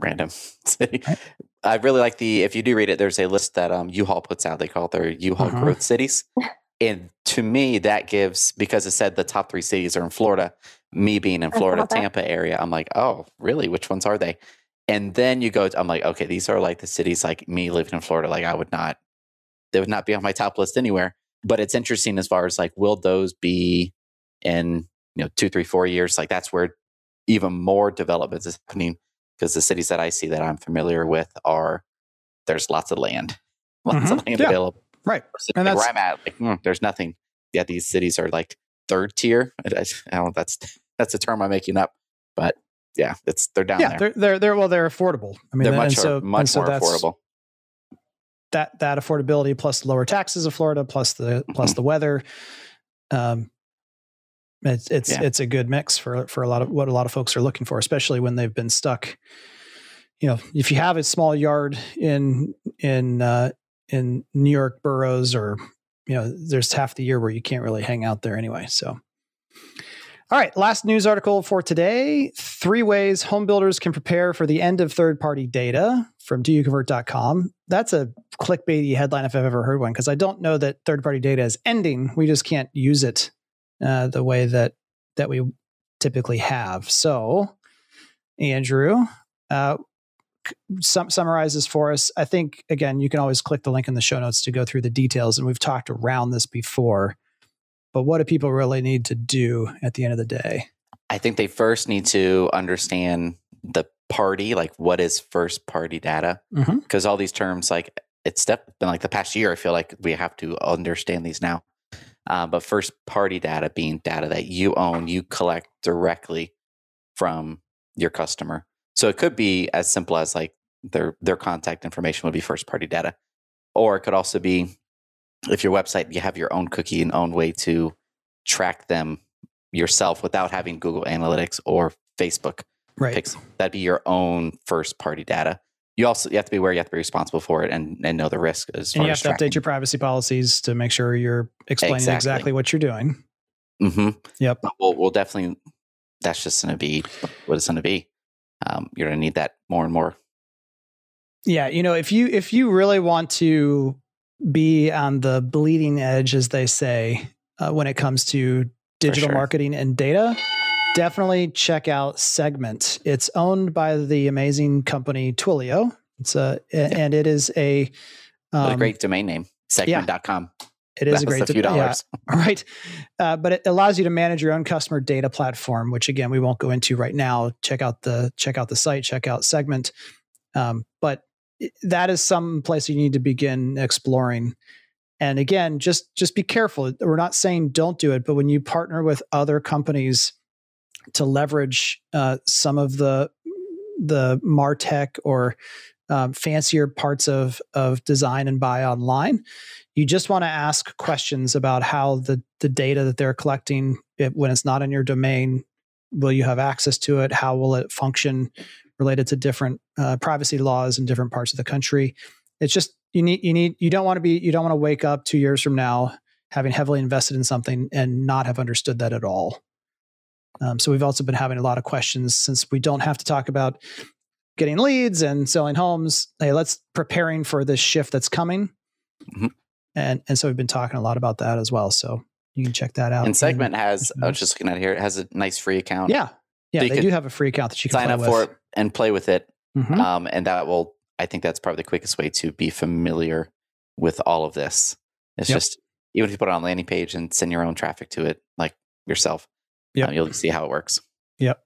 Random city. Right? I really like the if you do read it, there's a list that um, U-Haul puts out. They call it their U-Haul uh-huh. growth cities. and to me, that gives because it said the top three cities are in Florida. Me being in Florida, Tampa area, I'm like, oh, really? Which ones are they? And then you go, I'm like, okay, these are like the cities like me living in Florida. Like I would not, they would not be on my top list anywhere. But it's interesting as far as like, will those be in you know two, three, four years? Like that's where even more development is happening because the cities that I see that I'm familiar with are there's lots of land, lots mm-hmm. of land yeah. available. Right. And that's, where I'm at, like, mm, there's nothing. Yeah, these cities are like third tier. I, I don't know. That's that's a term I'm making up, but yeah, it's they're down yeah, there. they're they're they're well, they're affordable. I mean, they're much, so, much so more affordable. That that affordability plus lower taxes of Florida plus the mm-hmm. plus the weather, um, it's it's yeah. it's a good mix for for a lot of what a lot of folks are looking for, especially when they've been stuck. You know, if you have a small yard in in uh, in New York boroughs, or you know, there's half the year where you can't really hang out there anyway. So, all right, last news article for today: three ways home builders can prepare for the end of third-party data from doyouconvert.com. That's a clickbaity headline if I've ever heard one, because I don't know that third-party data is ending. We just can't use it uh, the way that that we typically have. So, Andrew, uh, sum, summarizes for us. I think again, you can always click the link in the show notes to go through the details, and we've talked around this before. But what do people really need to do at the end of the day? I think they first need to understand the party, like what is first party data, because mm-hmm. all these terms, like it's been like the past year. I feel like we have to understand these now. Uh, but first party data being data that you own, you collect directly from your customer. So it could be as simple as like their their contact information would be first party data, or it could also be if your website you have your own cookie and own way to track them yourself without having Google Analytics or Facebook right. Pixel. That'd be your own first party data you also you have to be aware you have to be responsible for it and, and know the risk as and you have to tracking. update your privacy policies to make sure you're explaining exactly, exactly what you're doing mm-hmm. yep we'll, we'll definitely that's just going to be what it's going to be um, you're going to need that more and more yeah you know if you if you really want to be on the bleeding edge as they say uh, when it comes to digital sure. marketing and data definitely check out Segment. It's owned by the amazing company Twilio. It's a yeah. and it is a, um, a great domain name. Segment.com. Yeah. It is a great a few dollars. Yeah, right. Uh, but it allows you to manage your own customer data platform, which again we won't go into right now. Check out the check out the site, check out Segment. Um, but that is some place you need to begin exploring. And again, just just be careful. We're not saying don't do it, but when you partner with other companies to leverage uh, some of the the martech or um, fancier parts of of design and buy online you just want to ask questions about how the the data that they're collecting it, when it's not in your domain will you have access to it how will it function related to different uh, privacy laws in different parts of the country it's just you need you need you don't want to be you don't want to wake up two years from now having heavily invested in something and not have understood that at all. Um, so we've also been having a lot of questions since we don't have to talk about getting leads and selling homes. Hey, let's preparing for this shift that's coming. Mm-hmm. And and so we've been talking a lot about that as well. So you can check that out. And Segment has I was just looking at here, it has a nice free account. Yeah. Yeah, so they do have a free account that you can sign up with. for and play with it. Mm-hmm. Um, and that will I think that's probably the quickest way to be familiar with all of this. It's yep. just even if you put it on landing page and send your own traffic to it, like yourself, yeah, um, you'll see how it works. Yep.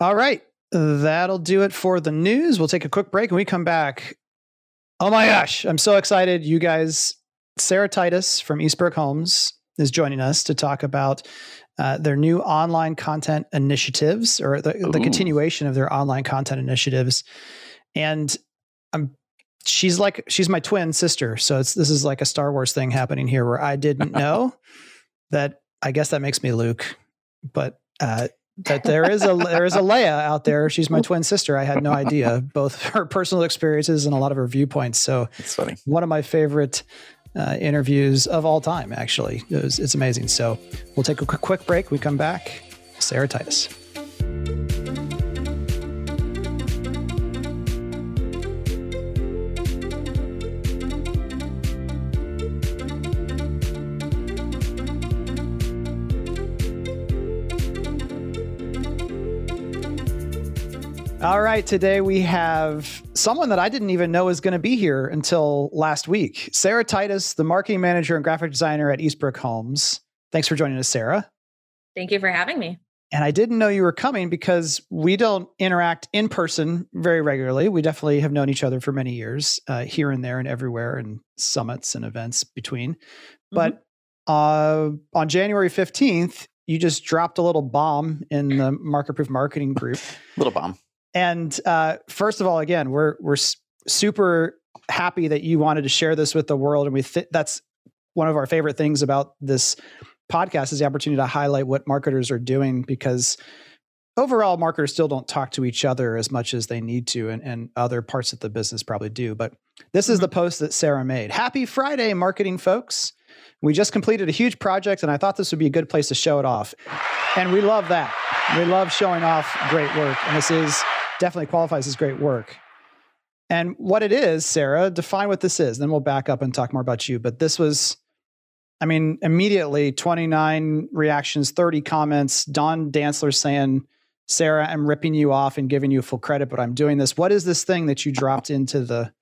All right, that'll do it for the news. We'll take a quick break and we come back. Oh my gosh, I'm so excited! You guys, Sarah Titus from Eastbrook Homes is joining us to talk about uh, their new online content initiatives or the, the continuation of their online content initiatives. And I'm she's like she's my twin sister. So it's this is like a star wars thing happening here where i didn't know that i guess that makes me luke but uh that there is a there is a leia out there. She's my twin sister. I had no idea both her personal experiences and a lot of her viewpoints. So it's funny. one of my favorite uh, interviews of all time actually. It was, it's amazing. So we'll take a quick, break. We come back. Sarah titus All right, today we have someone that I didn't even know was going to be here until last week. Sarah Titus, the marketing manager and graphic designer at Eastbrook Homes. Thanks for joining us, Sarah. Thank you for having me. And I didn't know you were coming because we don't interact in person very regularly. We definitely have known each other for many years, uh, here and there and everywhere, and summits and events between. Mm-hmm. But uh, on January 15th, you just dropped a little bomb in the Market Proof Marketing group. little bomb. And uh, first of all, again, we're we're super happy that you wanted to share this with the world, and we th- that's one of our favorite things about this podcast is the opportunity to highlight what marketers are doing because overall marketers still don't talk to each other as much as they need to and, and other parts of the business probably do. But this is the mm-hmm. post that sarah made. Happy friday marketing folks. We just completed a huge project and i thought this would be a good place to show it off. And we love that. We love showing off great work. And this is definitely qualifies as great work. And what it is, Sarah, define what this is. Then we'll back up and talk more about you. But this was, I mean, immediately 29 reactions, 30 comments. Don Dantzler saying, Sarah, I'm ripping you off and giving you full credit, but I'm doing this. What is this thing that you dropped into the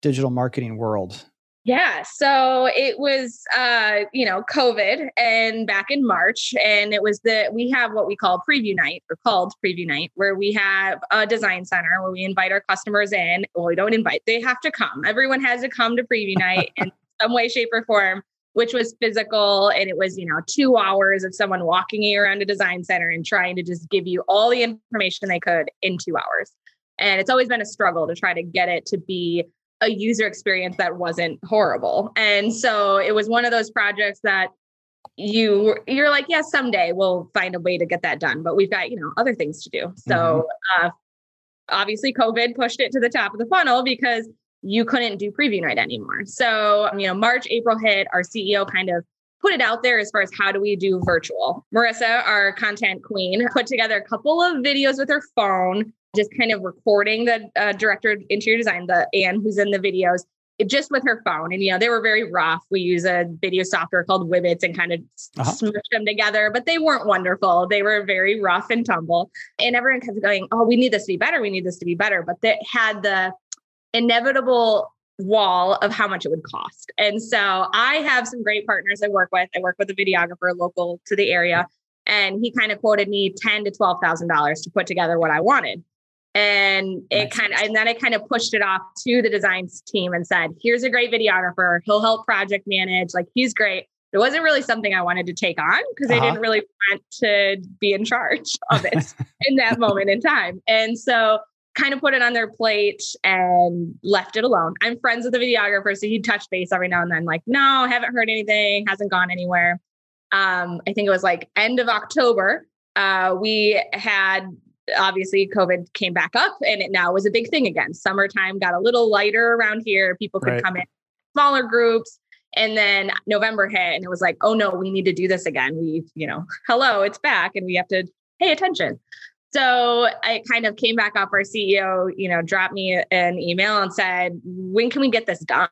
digital marketing world? Yeah. So it was, uh, you know, COVID and back in March. And it was the, we have what we call preview night or called preview night, where we have a design center where we invite our customers in. Well, we don't invite, they have to come. Everyone has to come to preview night in some way, shape, or form, which was physical. And it was, you know, two hours of someone walking you around a design center and trying to just give you all the information they could in two hours. And it's always been a struggle to try to get it to be a user experience that wasn't horrible. And so it was one of those projects that you you're like, yes, yeah, someday we'll find a way to get that done, but we've got, you know, other things to do. So mm-hmm. uh, obviously COVID pushed it to the top of the funnel because you couldn't do preview night anymore. So, you know, March, April hit, our CEO kind of put it out there as far as how do we do virtual. Marissa, our content queen, put together a couple of videos with her phone just kind of recording the uh, director of interior design, the Anne who's in the videos, it, just with her phone. And, you know, they were very rough. We use a video software called Wibbitz and kind of uh-huh. smush them together, but they weren't wonderful. They were very rough and tumble. And everyone kept going, oh, we need this to be better. We need this to be better. But they had the inevitable wall of how much it would cost. And so I have some great partners I work with. I work with a videographer local to the area, and he kind of quoted me ten to twelve thousand dollars to put together what I wanted. And it nice. kind of, and then I kind of pushed it off to the designs team and said, here's a great videographer. He'll help project manage. Like he's great. It wasn't really something I wanted to take on because uh-huh. I didn't really want to be in charge of it in that moment in time. And so kind of put it on their plate and left it alone. I'm friends with the videographer, so he'd touch base every now and then, like, no, haven't heard anything, hasn't gone anywhere. Um, I think it was like end of October. Uh, we had obviously COVID came back up and it now was a big thing again. Summertime got a little lighter around here. People could right. come in smaller groups. And then November hit and it was like, oh no, we need to do this again. We, you know, hello, it's back and we have to pay attention. So I kind of came back up. Our CEO, you know, dropped me an email and said, when can we get this done?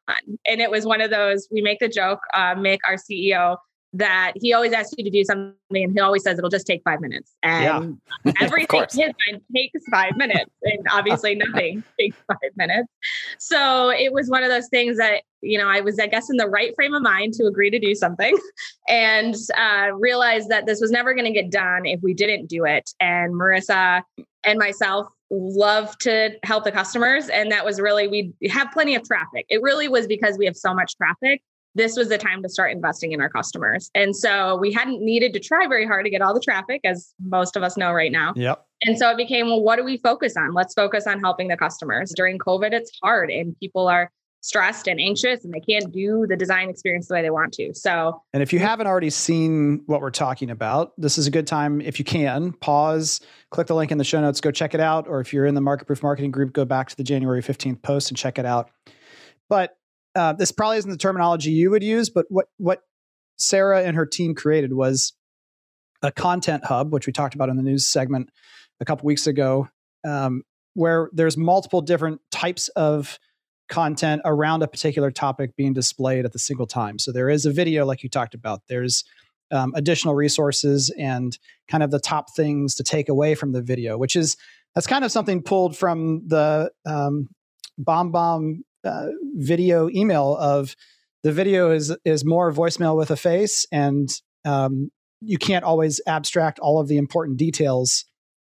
And it was one of those, we make the joke, uh, Mick, our CEO, that he always asks you to do something and he always says it'll just take five minutes. And yeah. everything his mind takes five minutes. And obviously nothing takes five minutes. So it was one of those things that, you know, I was, I guess, in the right frame of mind to agree to do something and uh, realized that this was never going to get done if we didn't do it. And Marissa and myself love to help the customers. And that was really, we have plenty of traffic. It really was because we have so much traffic this was the time to start investing in our customers. And so we hadn't needed to try very hard to get all the traffic, as most of us know right now. Yep. And so it became, well, what do we focus on? Let's focus on helping the customers. During COVID, it's hard and people are stressed and anxious and they can't do the design experience the way they want to. So, and if you haven't already seen what we're talking about, this is a good time if you can pause, click the link in the show notes, go check it out. Or if you're in the Market Proof Marketing group, go back to the January 15th post and check it out. But uh, this probably isn't the terminology you would use, but what what Sarah and her team created was a content hub, which we talked about in the news segment a couple weeks ago, um, where there's multiple different types of content around a particular topic being displayed at the single time. So there is a video, like you talked about. There's um, additional resources and kind of the top things to take away from the video, which is that's kind of something pulled from the um, BombBomb uh, video email of the video is is more voicemail with a face, and um, you can't always abstract all of the important details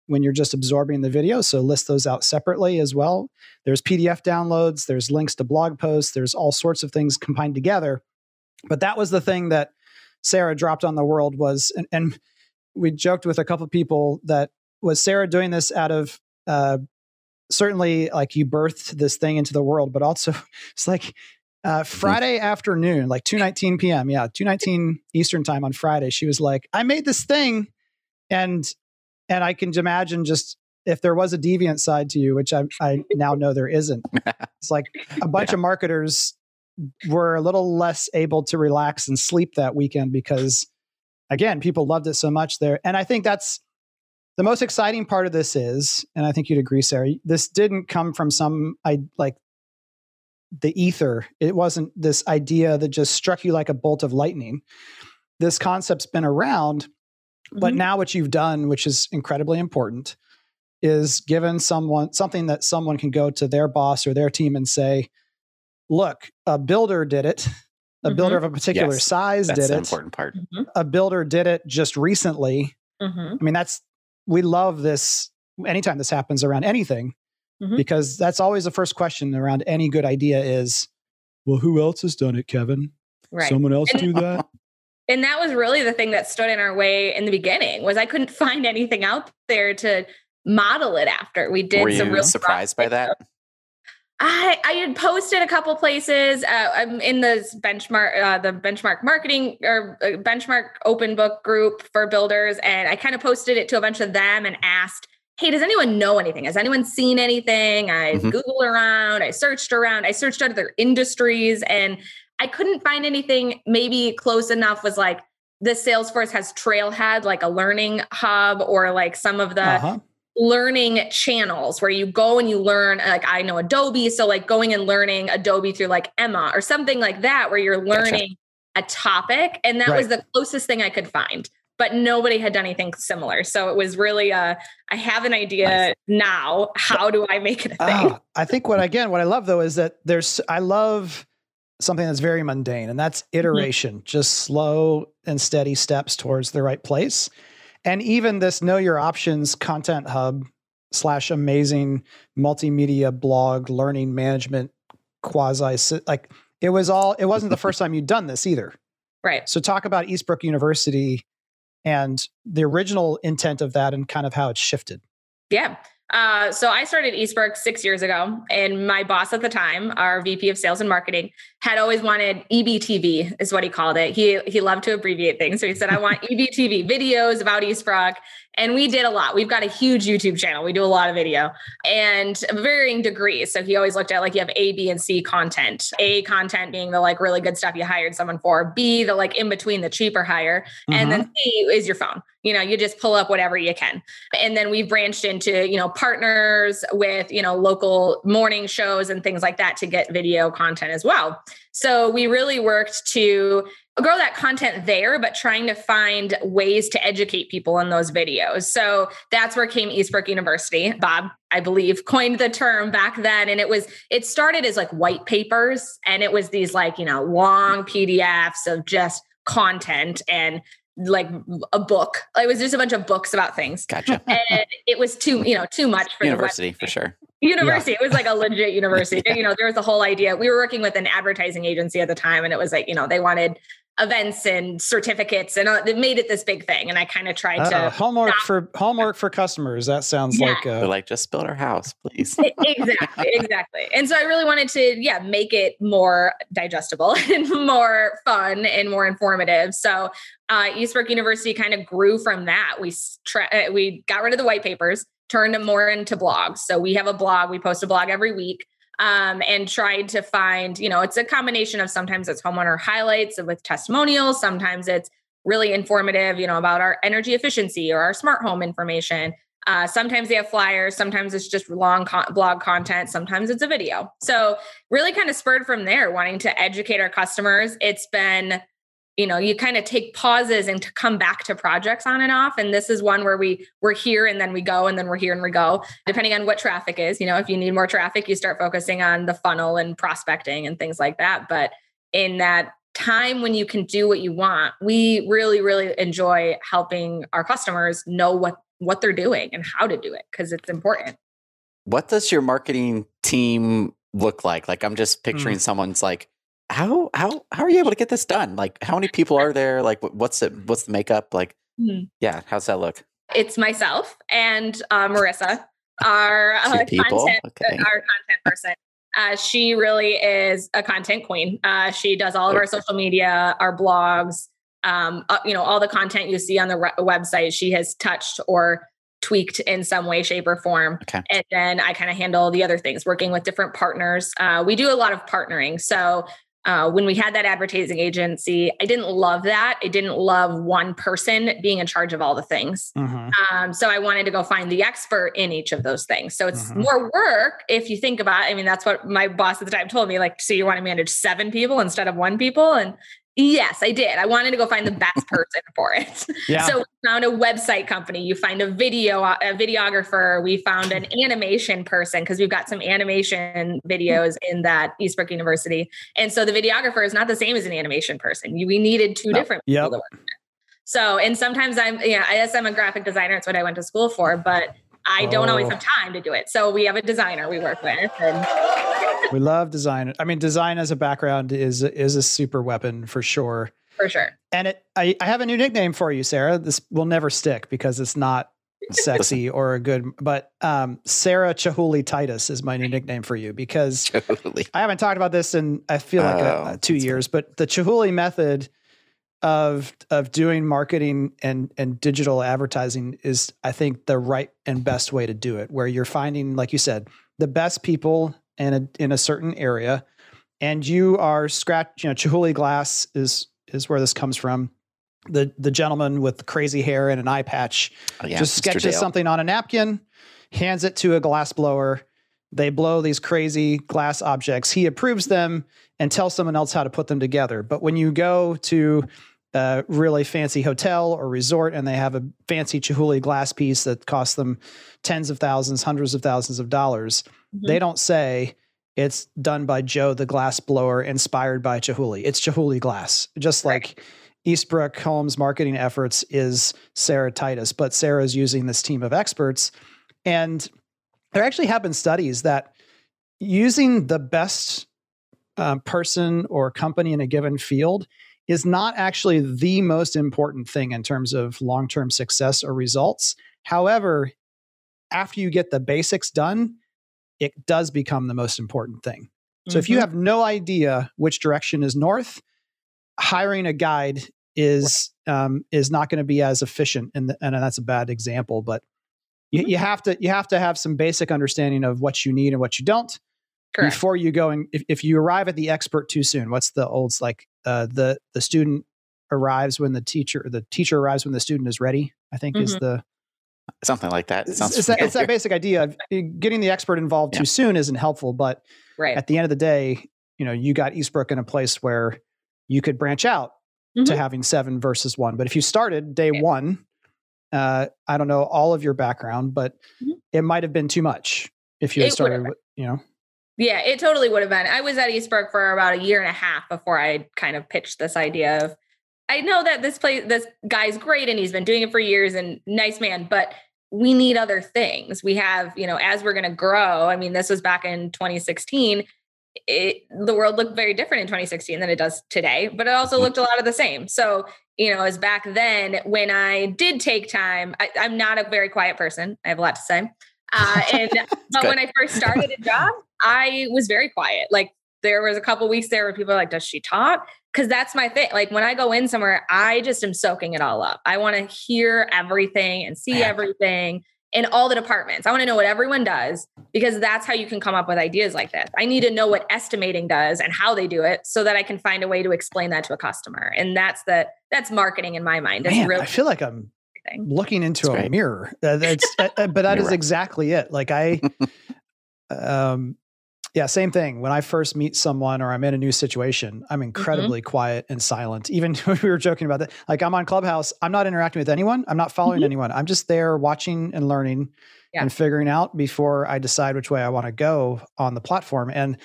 when you're just absorbing the video. So list those out separately as well. There's PDF downloads, there's links to blog posts, there's all sorts of things combined together. But that was the thing that Sarah dropped on the world was, and, and we joked with a couple people that was Sarah doing this out of uh, certainly like you birthed this thing into the world, but also it's like uh, mm-hmm. Friday afternoon, like 2:19 p.m. Yeah, 2:19 Eastern time on Friday. She was like, "I made this thing," and and I can imagine just if there was a deviant side to you, which I, I now know there isn't. It's like a bunch yeah. of marketers were a little less able to relax and sleep that weekend because, again, people loved it so much there, and I think that's the most exciting part of this is, and I think you'd agree, Sarah, this didn't come from some I like the ether. It wasn't this idea that just struck you like a bolt of lightning. This concept's been around, mm-hmm. but now what you've done, which is incredibly important, is given someone something that someone can go to their boss or their team and say, look, a builder did it. A mm-hmm. builder of a particular yes, size did it. important part. Mm-hmm. A builder did it just recently. Mm-hmm. I mean, that's we love this anytime this happens around anything mm-hmm. because that's always the first question around any good idea is well who else has done it kevin? Right. Someone else and, do that? And that was really the thing that stood in our way in the beginning was i couldn't find anything out there to model it after. We did Were some real surprised by that I, I had posted a couple places. Uh, I'm in this benchmark, uh, the benchmark marketing or uh, benchmark open book group for builders, and I kind of posted it to a bunch of them and asked, "Hey, does anyone know anything? Has anyone seen anything?" I mm-hmm. googled around, I searched around, I searched other industries, and I couldn't find anything. Maybe close enough was like the Salesforce has Trailhead, like a learning hub, or like some of the. Uh-huh learning channels where you go and you learn like I know Adobe so like going and learning Adobe through like Emma or something like that where you're learning gotcha. a topic and that right. was the closest thing I could find but nobody had done anything similar so it was really a I have an idea nice. now how do I make it a thing uh, I think what again what I love though is that there's I love something that's very mundane and that's mm-hmm. iteration mm-hmm. just slow and steady steps towards the right place and even this know your options content hub slash amazing multimedia blog learning management quasi like it was all it wasn't the first time you'd done this either. Right. So talk about eastbrook university and the original intent of that and kind of how it's shifted. Yeah Uh, so I started Eastbrook six years ago, and my boss at the time, our VP of Sales and Marketing, had always wanted EBTV, is what he called it. He he loved to abbreviate things, so he said, "I want EBTV videos about Eastbrook." And we did a lot. We've got a huge YouTube channel. We do a lot of video and varying degrees. So he always looked at like you have A, B, and C content. A content being the like really good stuff you hired someone for. B, the like in between the cheaper hire. Mm-hmm. And then mm-hmm. C is your phone. You know, you just pull up whatever you can. And then we've branched into, you know, partners with, you know, local morning shows and things like that to get video content as well. So we really worked to grow that content there, but trying to find ways to educate people in those videos. So that's where came Eastbrook University. Bob, I believe, coined the term back then. And it was, it started as like white papers and it was these like, you know, long PDFs of just content and like a book. It was just a bunch of books about things. Gotcha. And it was too, you know, too much for university for sure. University. Yeah. It was like a legit university. yeah. You know, there was a whole idea. We were working with an advertising agency at the time, and it was like, you know, they wanted events and certificates and uh, it made it this big thing and i kind of tried uh, to homework not- for homework for customers that sounds yeah. like uh, like just build our house please exactly exactly and so i really wanted to yeah make it more digestible and more fun and more informative so uh, eastbrook university kind of grew from that we tra- uh, we got rid of the white papers turned more into blogs so we have a blog we post a blog every week um, and tried to find, you know, it's a combination of sometimes it's homeowner highlights with testimonials, sometimes it's really informative, you know, about our energy efficiency or our smart home information. Uh, sometimes they have flyers, sometimes it's just long con- blog content, sometimes it's a video. So, really kind of spurred from there, wanting to educate our customers. It's been you know you kind of take pauses and to come back to projects on and off and this is one where we we're here and then we go and then we're here and we go. Depending on what traffic is you know if you need more traffic you start focusing on the funnel and prospecting and things like that. But in that time when you can do what you want we really really enjoy helping our customers know what what they're doing and how to do it because it's important. What does your marketing team look like? Like i'm just picturing mm. someone's like how how how are you able to get this done? Like, how many people are there? Like, what's it? What's the makeup? Like, mm-hmm. yeah, how's that look? It's myself and uh, Marissa, our uh, content, okay. our content person. Uh, she really is a content queen. Uh, she does all of our social media, our blogs, um, uh, you know, all the content you see on the re- website. She has touched or tweaked in some way, shape, or form. Okay. And then I kind of handle the other things, working with different partners. Uh, we do a lot of partnering. So uh, when we had that advertising agency, I didn't love that. I didn't love one person being in charge of all the things. Mm-hmm. Um, so I wanted to go find the expert in each of those things. So it's mm-hmm. more work if you think about. It. I mean, that's what my boss at the time told me. Like, so you want to manage seven people instead of one people, and Yes, I did. I wanted to go find the best person for it. Yeah. So we found a website company. You find a video, uh, a videographer. We found an animation person because we've got some animation videos in that Eastbrook University. And so the videographer is not the same as an animation person. we needed two different people yep. to work. So, and sometimes I'm, yeah, I guess I'm a graphic designer. It's what I went to school for, but I don't oh. always have time to do it. So we have a designer we work with. And we love design. I mean, design as a background is is a super weapon for sure. For sure. And it I, I have a new nickname for you, Sarah. This will never stick because it's not sexy or a good but um, Sarah Chihuly Titus is my new nickname for you because I haven't talked about this in I feel like oh, a, a two years, but the Chihuly method of of doing marketing and and digital advertising is I think the right and best way to do it where you're finding like you said the best people in a in a certain area and you are scratch you know Chihuly glass is is where this comes from. The the gentleman with the crazy hair and an eye patch oh, yeah, just sketches something on a napkin hands it to a glass blower. They blow these crazy glass objects. He approves them and tells someone else how to put them together. But when you go to a really fancy hotel or resort and they have a fancy Chihuly glass piece that costs them tens of thousands, hundreds of thousands of dollars, mm-hmm. they don't say it's done by Joe the glass blower inspired by Chihuly. It's Chihuly glass. Just like Eastbrook Homes marketing efforts is Sarah Titus, but Sarah's using this team of experts. And there actually have been studies that using the best uh, person or company in a given field is not actually the most important thing in terms of long term success or results. However, after you get the basics done, it does become the most important thing. So mm-hmm. if you mm-hmm. have no idea which direction is north, hiring a guide is um, is not going to be as efficient, and and that's a bad example, but you, you, have to you have to have some basic understanding of what you need and what you don't Correct. before you go and if, if you arrive at the expert too soon what's the old like uh, the the student arrives when the teacher the teacher arrives when the student is ready i think mm-hmm. is the something like that it it's, that, it's that basic idea of getting the expert involved yeah. too soon isn't helpful but right. at the end of the day you know you got eastbrook in a place where you could branch out mm-hmm. to having seven versus one but if you started day yeah. one uh, I don't know all of your background, but mm-hmm. it might have been too much if you had started, with, you know. Yeah, it totally would have been. I was at Eastbrook for about a year and a half before I kind of pitched this idea of I know that this place this guy's great and he's been doing it for years and nice man, but we need other things. We have, you know, as we're going to grow. I mean, this was back in 2016 it, the world looked very different in 2016 than it does today, but it also mm-hmm. looked a lot of the same. So, you know, as back then when I did take time, I, am not a very quiet person. I have a lot to say. Uh, and but when I first started a job, I was very quiet. Like there was a couple weeks there where people are like, "Does she talk?" Because that's my thing. Like when I go in somewhere, I just am soaking it all up. I want to hear everything and see everything in all the departments. I want to know what everyone does because that's how you can come up with ideas like this. I need to know what estimating does and how they do it so that I can find a way to explain that to a customer. And that's the that's marketing in my mind. Man, really I feel like I'm looking into that's a great. mirror. That's uh, uh, but that is right. exactly it. Like I um yeah, same thing. When I first meet someone or I'm in a new situation, I'm mm-hmm. incredibly mm-hmm. quiet and silent. Even when we were joking about that, like I'm on Clubhouse, I'm not interacting with anyone. I'm not following mm-hmm. anyone. I'm just there watching and learning yeah. and figuring out before I decide which way I want to go on the platform. And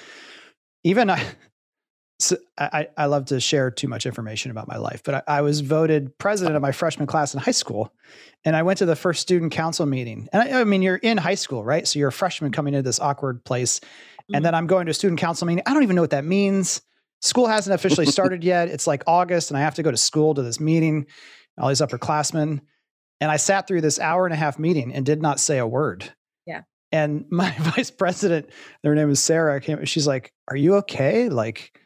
even I, so I, I love to share too much information about my life, but I, I, was voted president of my freshman class in high school. And I went to the first student council meeting. And I, I mean, you're in high school, right? So you're a freshman coming into this awkward place and then I'm going to a student council meeting. I don't even know what that means. School hasn't officially started yet. It's like August, and I have to go to school to this meeting, all these upperclassmen. And I sat through this hour and a half meeting and did not say a word. Yeah. And my vice president, her name is Sarah, came, she's like, Are you okay? Like,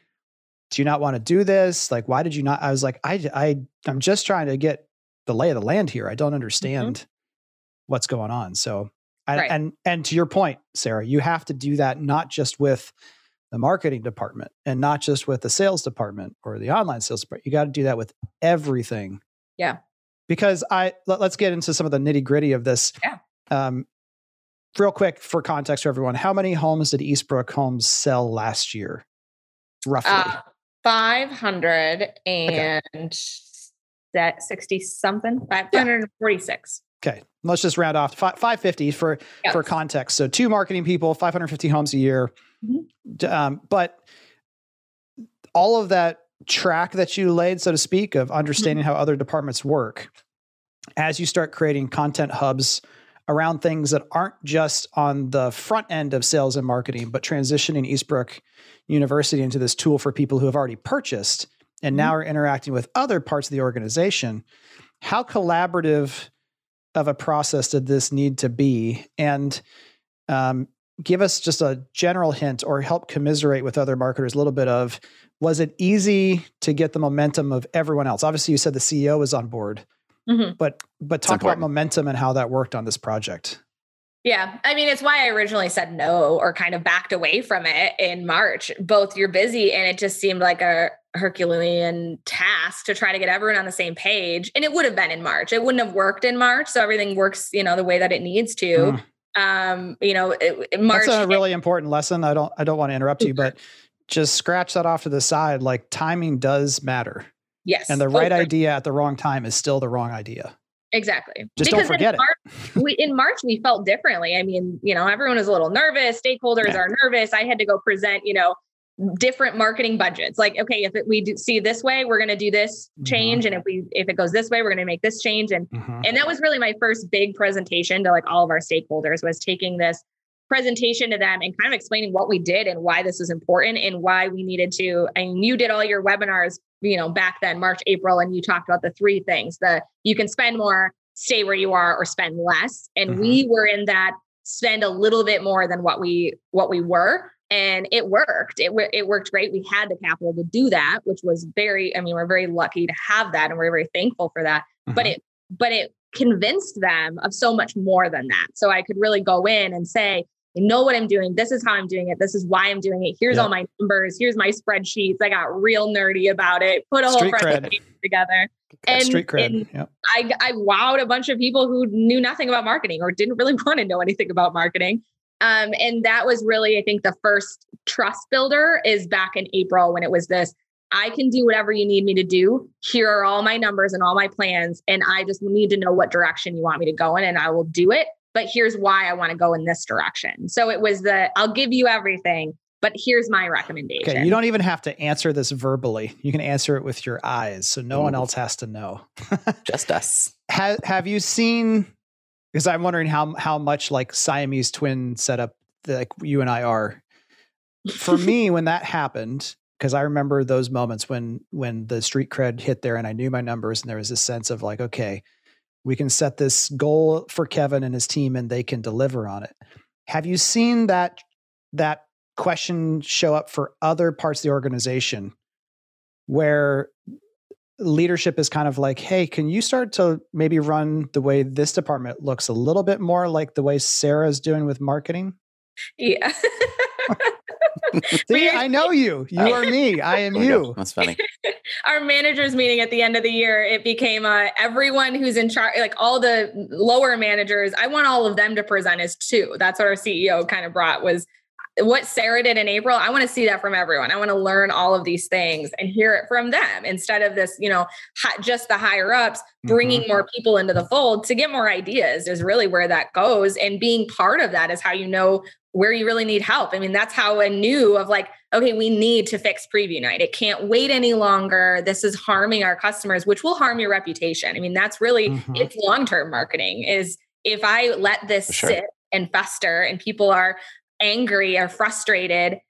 do you not want to do this? Like, why did you not? I was like, I, I, I'm just trying to get the lay of the land here. I don't mm-hmm. understand mm-hmm. what's going on. So and, right. and and to your point, Sarah, you have to do that not just with the marketing department and not just with the sales department or the online sales department. You got to do that with everything. Yeah. Because I let, us get into some of the nitty gritty of this. Yeah. Um, real quick for context for everyone, how many homes did Eastbrook Homes sell last year, roughly? Uh, Five hundred and okay. that sixty something, five hundred and forty six. Okay, let's just round off 550 for yes. for context. So two marketing people, 550 homes a year. Mm-hmm. Um, but all of that track that you laid, so to speak, of understanding mm-hmm. how other departments work, as you start creating content hubs around things that aren't just on the front end of sales and marketing, but transitioning Eastbrook University into this tool for people who have already purchased and mm-hmm. now are interacting with other parts of the organization. How collaborative of a process did this need to be? And um, give us just a general hint or help commiserate with other marketers a little bit of was it easy to get the momentum of everyone else? Obviously, you said the CEO was on board, mm-hmm. but but talk about momentum and how that worked on this project. Yeah. I mean, it's why I originally said no or kind of backed away from it in March. Both you're busy and it just seemed like a Herculean task to try to get everyone on the same page. And it would have been in March. It wouldn't have worked in March. So everything works, you know, the way that it needs to. Mm. Um, you know, it, March. That's a really important lesson. I don't, I don't want to interrupt you, but just scratch that off to the side. Like timing does matter. Yes. And the right idea at the wrong time is still the wrong idea. Exactly. Just because don't forget in March, it. we, in March, we felt differently. I mean, you know, everyone is a little nervous. Stakeholders yeah. are nervous. I had to go present, you know, different marketing budgets like okay if it, we do see this way we're going to do this mm-hmm. change mm-hmm. and if we if it goes this way we're going to make this change and mm-hmm. and that was really my first big presentation to like all of our stakeholders was taking this presentation to them and kind of explaining what we did and why this was important and why we needed to and you did all your webinars you know back then march april and you talked about the three things the you can spend more stay where you are or spend less. And mm-hmm. we were in that spend a little bit more than what we what we were and it worked it, it worked great we had the capital to do that which was very i mean we're very lucky to have that and we're very thankful for that mm-hmm. but it but it convinced them of so much more than that so i could really go in and say I know what I'm doing. This is how I'm doing it. This is why I'm doing it. Here's all my numbers. Here's my spreadsheets. I got real nerdy about it. Put a whole presentation together. And, street cred. And yep. I, I wowed a bunch of people who knew nothing about marketing or didn't really want to know anything about marketing. Um, and that was really, I think, the first trust builder is back in April when it was this I can do whatever you need me to do. Here are all my numbers and all my plans. And I just need to know what direction you want me to go in, and I will do it but here's why I want to go in this direction. So it was the I'll give you everything, but here's my recommendation. Okay, you don't even have to answer this verbally. You can answer it with your eyes, so no Ooh. one else has to know. Just us. Have Have you seen? Because I'm wondering how how much like Siamese twin setup like you and I are. For me, when that happened, because I remember those moments when when the street cred hit there, and I knew my numbers, and there was this sense of like, okay, we can set this goal for Kevin and his team and they can deliver on it. Have you seen that that question show up for other parts of the organization where leadership is kind of like, hey, can you start to maybe run the way this department looks a little bit more like the way Sarah's doing with marketing? Yeah. See, I know you. You are me. I am you. That's funny. Our managers meeting at the end of the year, it became uh, everyone who's in charge, like all the lower managers. I want all of them to present as two. That's what our CEO kind of brought was what Sarah did in April, I want to see that from everyone. I want to learn all of these things and hear it from them instead of this, you know, just the higher ups bringing mm-hmm. more people into the fold to get more ideas is really where that goes. And being part of that is how you know where you really need help. I mean, that's how I knew of like, okay, we need to fix preview night. It can't wait any longer. This is harming our customers, which will harm your reputation. I mean, that's really mm-hmm. it's long-term marketing is if I let this sure. sit and fester and people are angry or frustrated,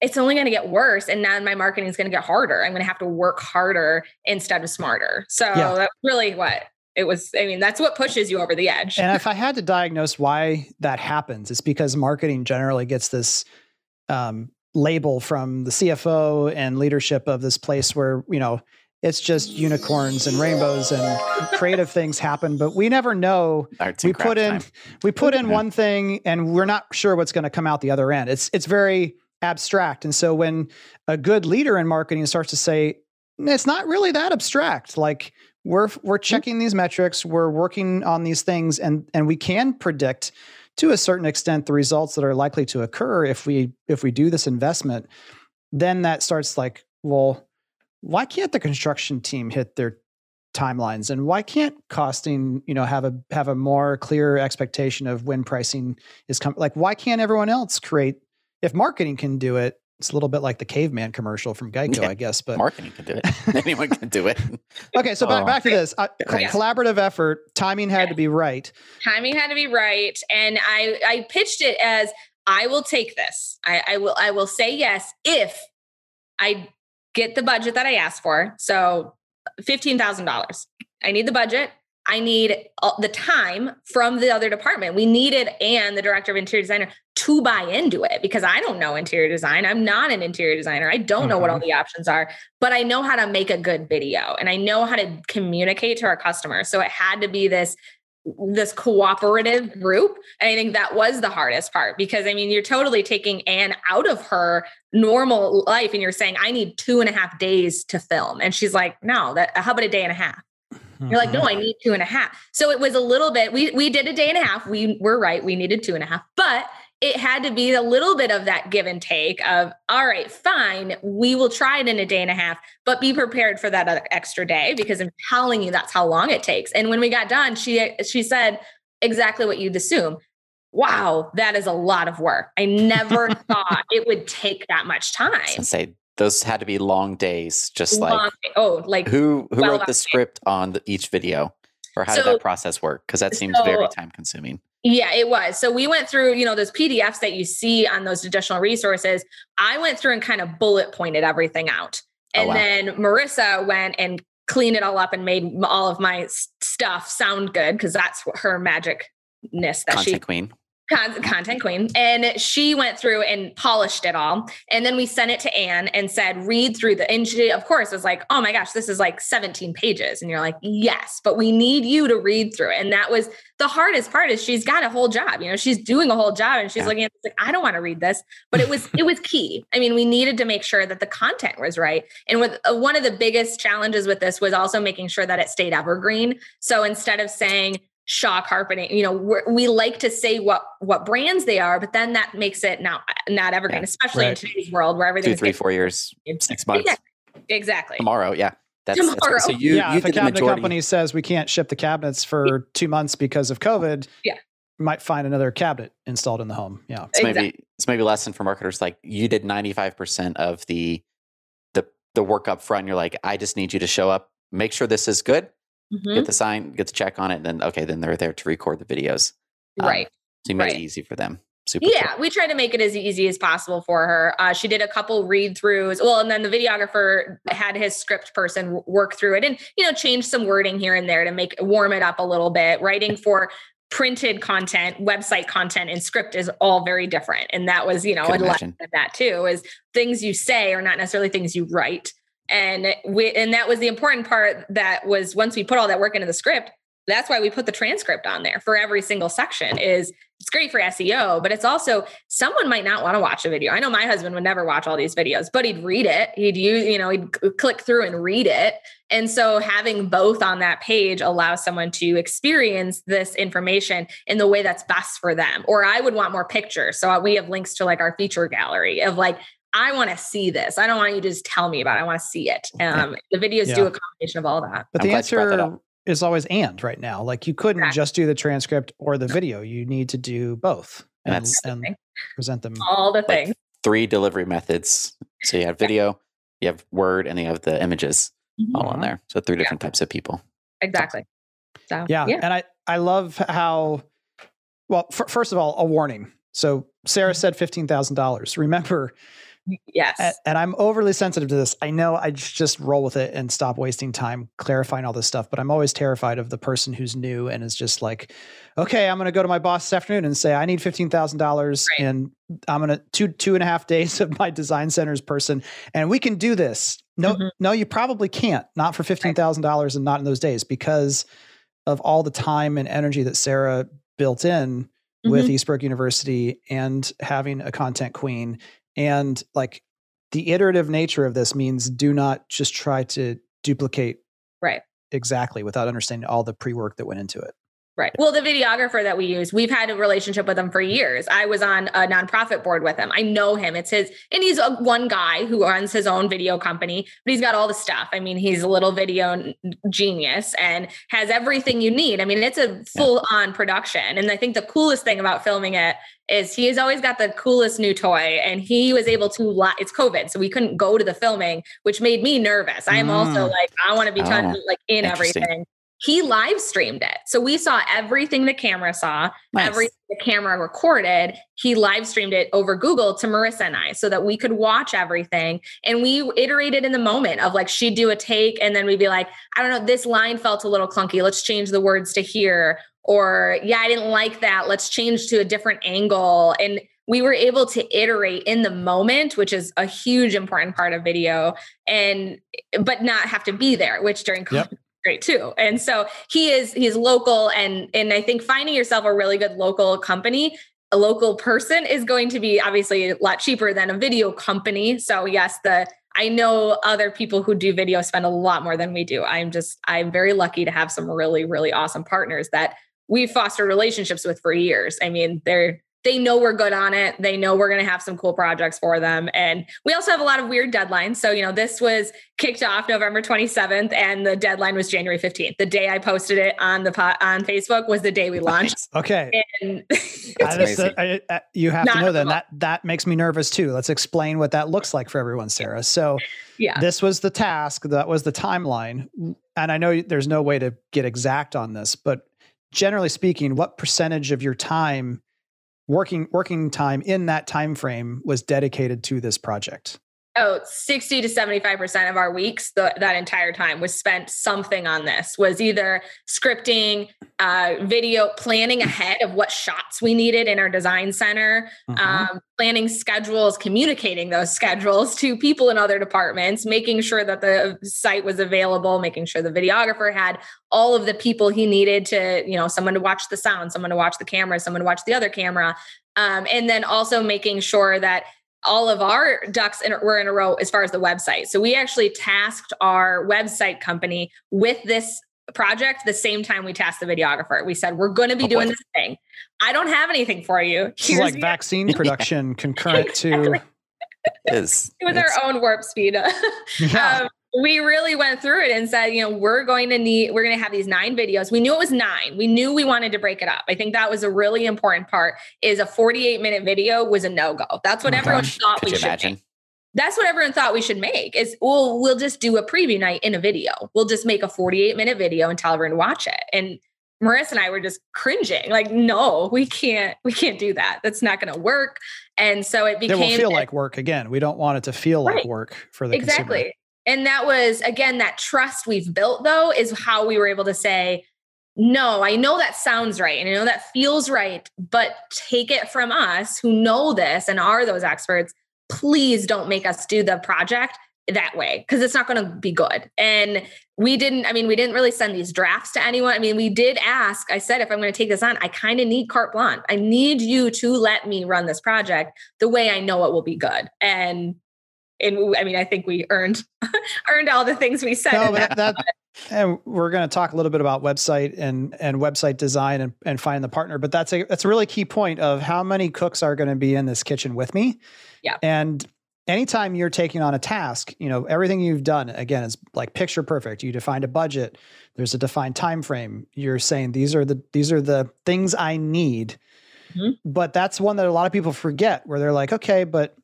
it's only going to get worse. And now my marketing is going to get harder. I'm going to have to work harder instead of smarter. So yeah. that's really what it was. I mean, that's what pushes you over the edge. And if I had to diagnose why that happens, it's because marketing generally gets this um, label from the CFO and leadership of this place where, you know, it's just unicorns and rainbows and creative things happen but we never know we put in time. we put in one thing and we're not sure what's going to come out the other end it's it's very abstract and so when a good leader in marketing starts to say it's not really that abstract like we're we're mm-hmm. checking these metrics we're working on these things and and we can predict to a certain extent the results that are likely to occur if we if we do this investment then that starts like well why can't the construction team hit their timelines and why can't costing you know have a have a more clear expectation of when pricing is coming like why can't everyone else create if marketing can do it it's a little bit like the caveman commercial from Geico, yeah, I guess, but marketing can do it. Anyone can do it. okay, so back, back to this uh, collaborative effort. Timing had to be right. Timing had to be right, and I I pitched it as I will take this. I, I will I will say yes if I get the budget that I asked for. So $15,000. I need the budget. I need the time from the other department. We needed and the director of interior designer to buy into it because I don't know interior design. I'm not an interior designer. I don't know what all mm-hmm. the options are, but I know how to make a good video and I know how to communicate to our customers. So it had to be this this cooperative group. And I think that was the hardest part because I mean, you're totally taking Anne out of her normal life and you're saying, I need two and a half days to film. And she's like, no, that how about a day and a half? You're like, no, mm-hmm. I need two and a half. So it was a little bit, we we did a day and a half. We were right. We needed two and a half, but it had to be a little bit of that give and take of all right fine we will try it in a day and a half but be prepared for that extra day because i'm telling you that's how long it takes. And when we got done she she said exactly what you'd assume. Wow that is a lot of work. I never thought it would take that much time. say those had to be long days just long, like oh like who who well wrote the script on the, each video or how so, did that process work? Because that seems so, very time consuming yeah, it was. So we went through, you know, those PDFs that you see on those additional resources. I went through and kind of bullet pointed everything out. Oh, and oh, wow. then Marissa went and cleaned it all up and made all of my stuff sound good because that's what her magicness that Content she queen content queen. And she went through and polished it all. And then we sent it to anne and said read through the and she of course was like oh my gosh this is like 17 pages. And you're like yes but we need you to read through it. And that was the hardest part is she's got a whole job you know she's doing a whole job and she's yeah. looking at this like i don't want to read this. But it was it was key. I mean we needed to make sure that the content was right. And with uh, one of the biggest challenges with this was also making sure that it stayed evergreen. So instead of saying Shaw carpeting. You know, we like to say what what brands they are, but then that makes it not not evergreen, yeah, especially right. in today's world where everything two, three, four years, six months, exactly. exactly. Tomorrow, yeah. That's, Tomorrow. That's so you, yeah, you if a cabinet company says we can't ship the cabinets for two months because of COVID, yeah, you might find another cabinet installed in the home. Yeah, it's exactly. maybe it's maybe a lesson for marketers. Like you did ninety five percent of the the the work up front. You're like, I just need you to show up, make sure this is good, mm-hmm. get the sign, get the check on it, and then okay, then they're there to record the videos. Um, right. So you made right. it easy for them. Super yeah, cool. we try to make it as easy as possible for her. Uh, she did a couple read throughs. Well, and then the videographer had his script person work through it and you know change some wording here and there to make warm it up a little bit. Writing for printed content, website content, and script is all very different. And that was you know a lesson of that too. Is things you say are not necessarily things you write and we and that was the important part that was once we put all that work into the script that's why we put the transcript on there for every single section is it's great for SEO, but it's also someone might not want to watch a video. I know my husband would never watch all these videos, but he'd read it. He'd use, you know, he'd click through and read it. And so having both on that page allows someone to experience this information in the way that's best for them. Or I would want more pictures. So we have links to like our feature gallery of like I want to see this. I don't want you to just tell me about it. I want to see it. Um, the videos yeah. do a combination of all that. But I'm the answer is always and right now. Like you couldn't exactly. just do the transcript or the video. You need to do both and, and, and present them. All the things. Three delivery methods. So you have video, you have word, and you have the images mm-hmm. all on there. So three different yeah. types of people. Exactly. So yeah. yeah. And I, I love how, well, f- first of all, a warning. So Sarah mm-hmm. said $15,000. Remember, Yes. And, and, I'm overly sensitive to this. I know I just roll with it and stop wasting time clarifying all this stuff, but I'm always terrified of the person who's new and is just like, okay, I'm going to go to my boss this afternoon and say, I need $15,000 right. and I'm going to two, two and a half days of my design centers person and we can do this. No, mm-hmm. no, you probably can't, not for $15,000 right. and not in those days because of all the time and energy that Sarah built in with mm-hmm. Eastbrook University and having a content queen and like the iterative nature of this means do not just try to duplicate right exactly without understanding all the pre-work that went into it. Right. Well, the videographer that we use, we've had a relationship with him for years. I was on a nonprofit board with him. I know him. It's his, and he's a, one guy who runs his own video company, but he's got all the stuff. I mean, he's a little video genius and has everything you need. I mean, it's a full on production. And I think the coolest thing about filming it is he has always got the coolest new toy and he was able to li- it's covid so we couldn't go to the filming which made me nervous i am mm. also like i want to be trying oh, like in everything he live streamed it. So we saw everything the camera saw, nice. everything the camera recorded. He live streamed it over Google to Marissa and I so that we could watch everything. And we iterated in the moment of like, she'd do a take and then we'd be like, I don't know, this line felt a little clunky. Let's change the words to here. Or, yeah, I didn't like that. Let's change to a different angle. And we were able to iterate in the moment which is a huge important part of video and but not have to be there which during yep great too. And so he is he's local and and I think finding yourself a really good local company a local person is going to be obviously a lot cheaper than a video company. So yes, the I know other people who do video spend a lot more than we do. I'm just I'm very lucky to have some really really awesome partners that we've fostered relationships with for years. I mean, they're they know we're good on it. They know we're going to have some cool projects for them. And we also have a lot of weird deadlines. So, you know, this was kicked off November 27th and the deadline was January 15th. The day I posted it on the pot on Facebook was the day we launched. okay. And I, uh, I, uh, you have to know that that that makes me nervous too. Let's explain what that looks like for everyone, Sarah. So, yeah. This was the task, that was the timeline. And I know there's no way to get exact on this, but generally speaking, what percentage of your time working working time in that time frame was dedicated to this project oh 60 to 75% of our weeks the, that entire time was spent something on this was either scripting uh, video planning ahead of what shots we needed in our design center mm-hmm. um, planning schedules communicating those schedules to people in other departments making sure that the site was available making sure the videographer had all of the people he needed to you know someone to watch the sound someone to watch the camera someone to watch the other camera um, and then also making sure that all of our ducks in, were in a row as far as the website. So we actually tasked our website company with this project the same time we tasked the videographer. We said, we're going to be oh, doing this thing. I don't have anything for you. Here's like vaccine production concurrent exactly. to. It is. It was our own warp speed. yeah. Um, we really went through it and said, you know, we're going to need, we're going to have these nine videos. We knew it was nine. We knew we wanted to break it up. I think that was a really important part is a 48 minute video was a no-go. That's what oh everyone gosh. thought Could we should imagine? make. That's what everyone thought we should make is well, we'll just do a preview night in a video. We'll just make a 48 minute video and tell everyone to watch it. And Marissa and I were just cringing, like, no, we can't, we can't do that. That's not going to work. And so it became. It will feel like work again. We don't want it to feel right. like work for the exactly. Consumer. And that was, again, that trust we've built, though, is how we were able to say, no, I know that sounds right and I know that feels right, but take it from us who know this and are those experts. Please don't make us do the project that way because it's not going to be good. And we didn't, I mean, we didn't really send these drafts to anyone. I mean, we did ask, I said, if I'm going to take this on, I kind of need carte blanche. I need you to let me run this project the way I know it will be good. And and I mean, I think we earned earned all the things we said. No, that, that, and we're going to talk a little bit about website and and website design and, and find the partner. But that's a that's a really key point of how many cooks are going to be in this kitchen with me. Yeah. And anytime you're taking on a task, you know everything you've done again is like picture perfect. You defined a budget. There's a defined time frame. You're saying these are the these are the things I need. Mm-hmm. But that's one that a lot of people forget where they're like, okay, but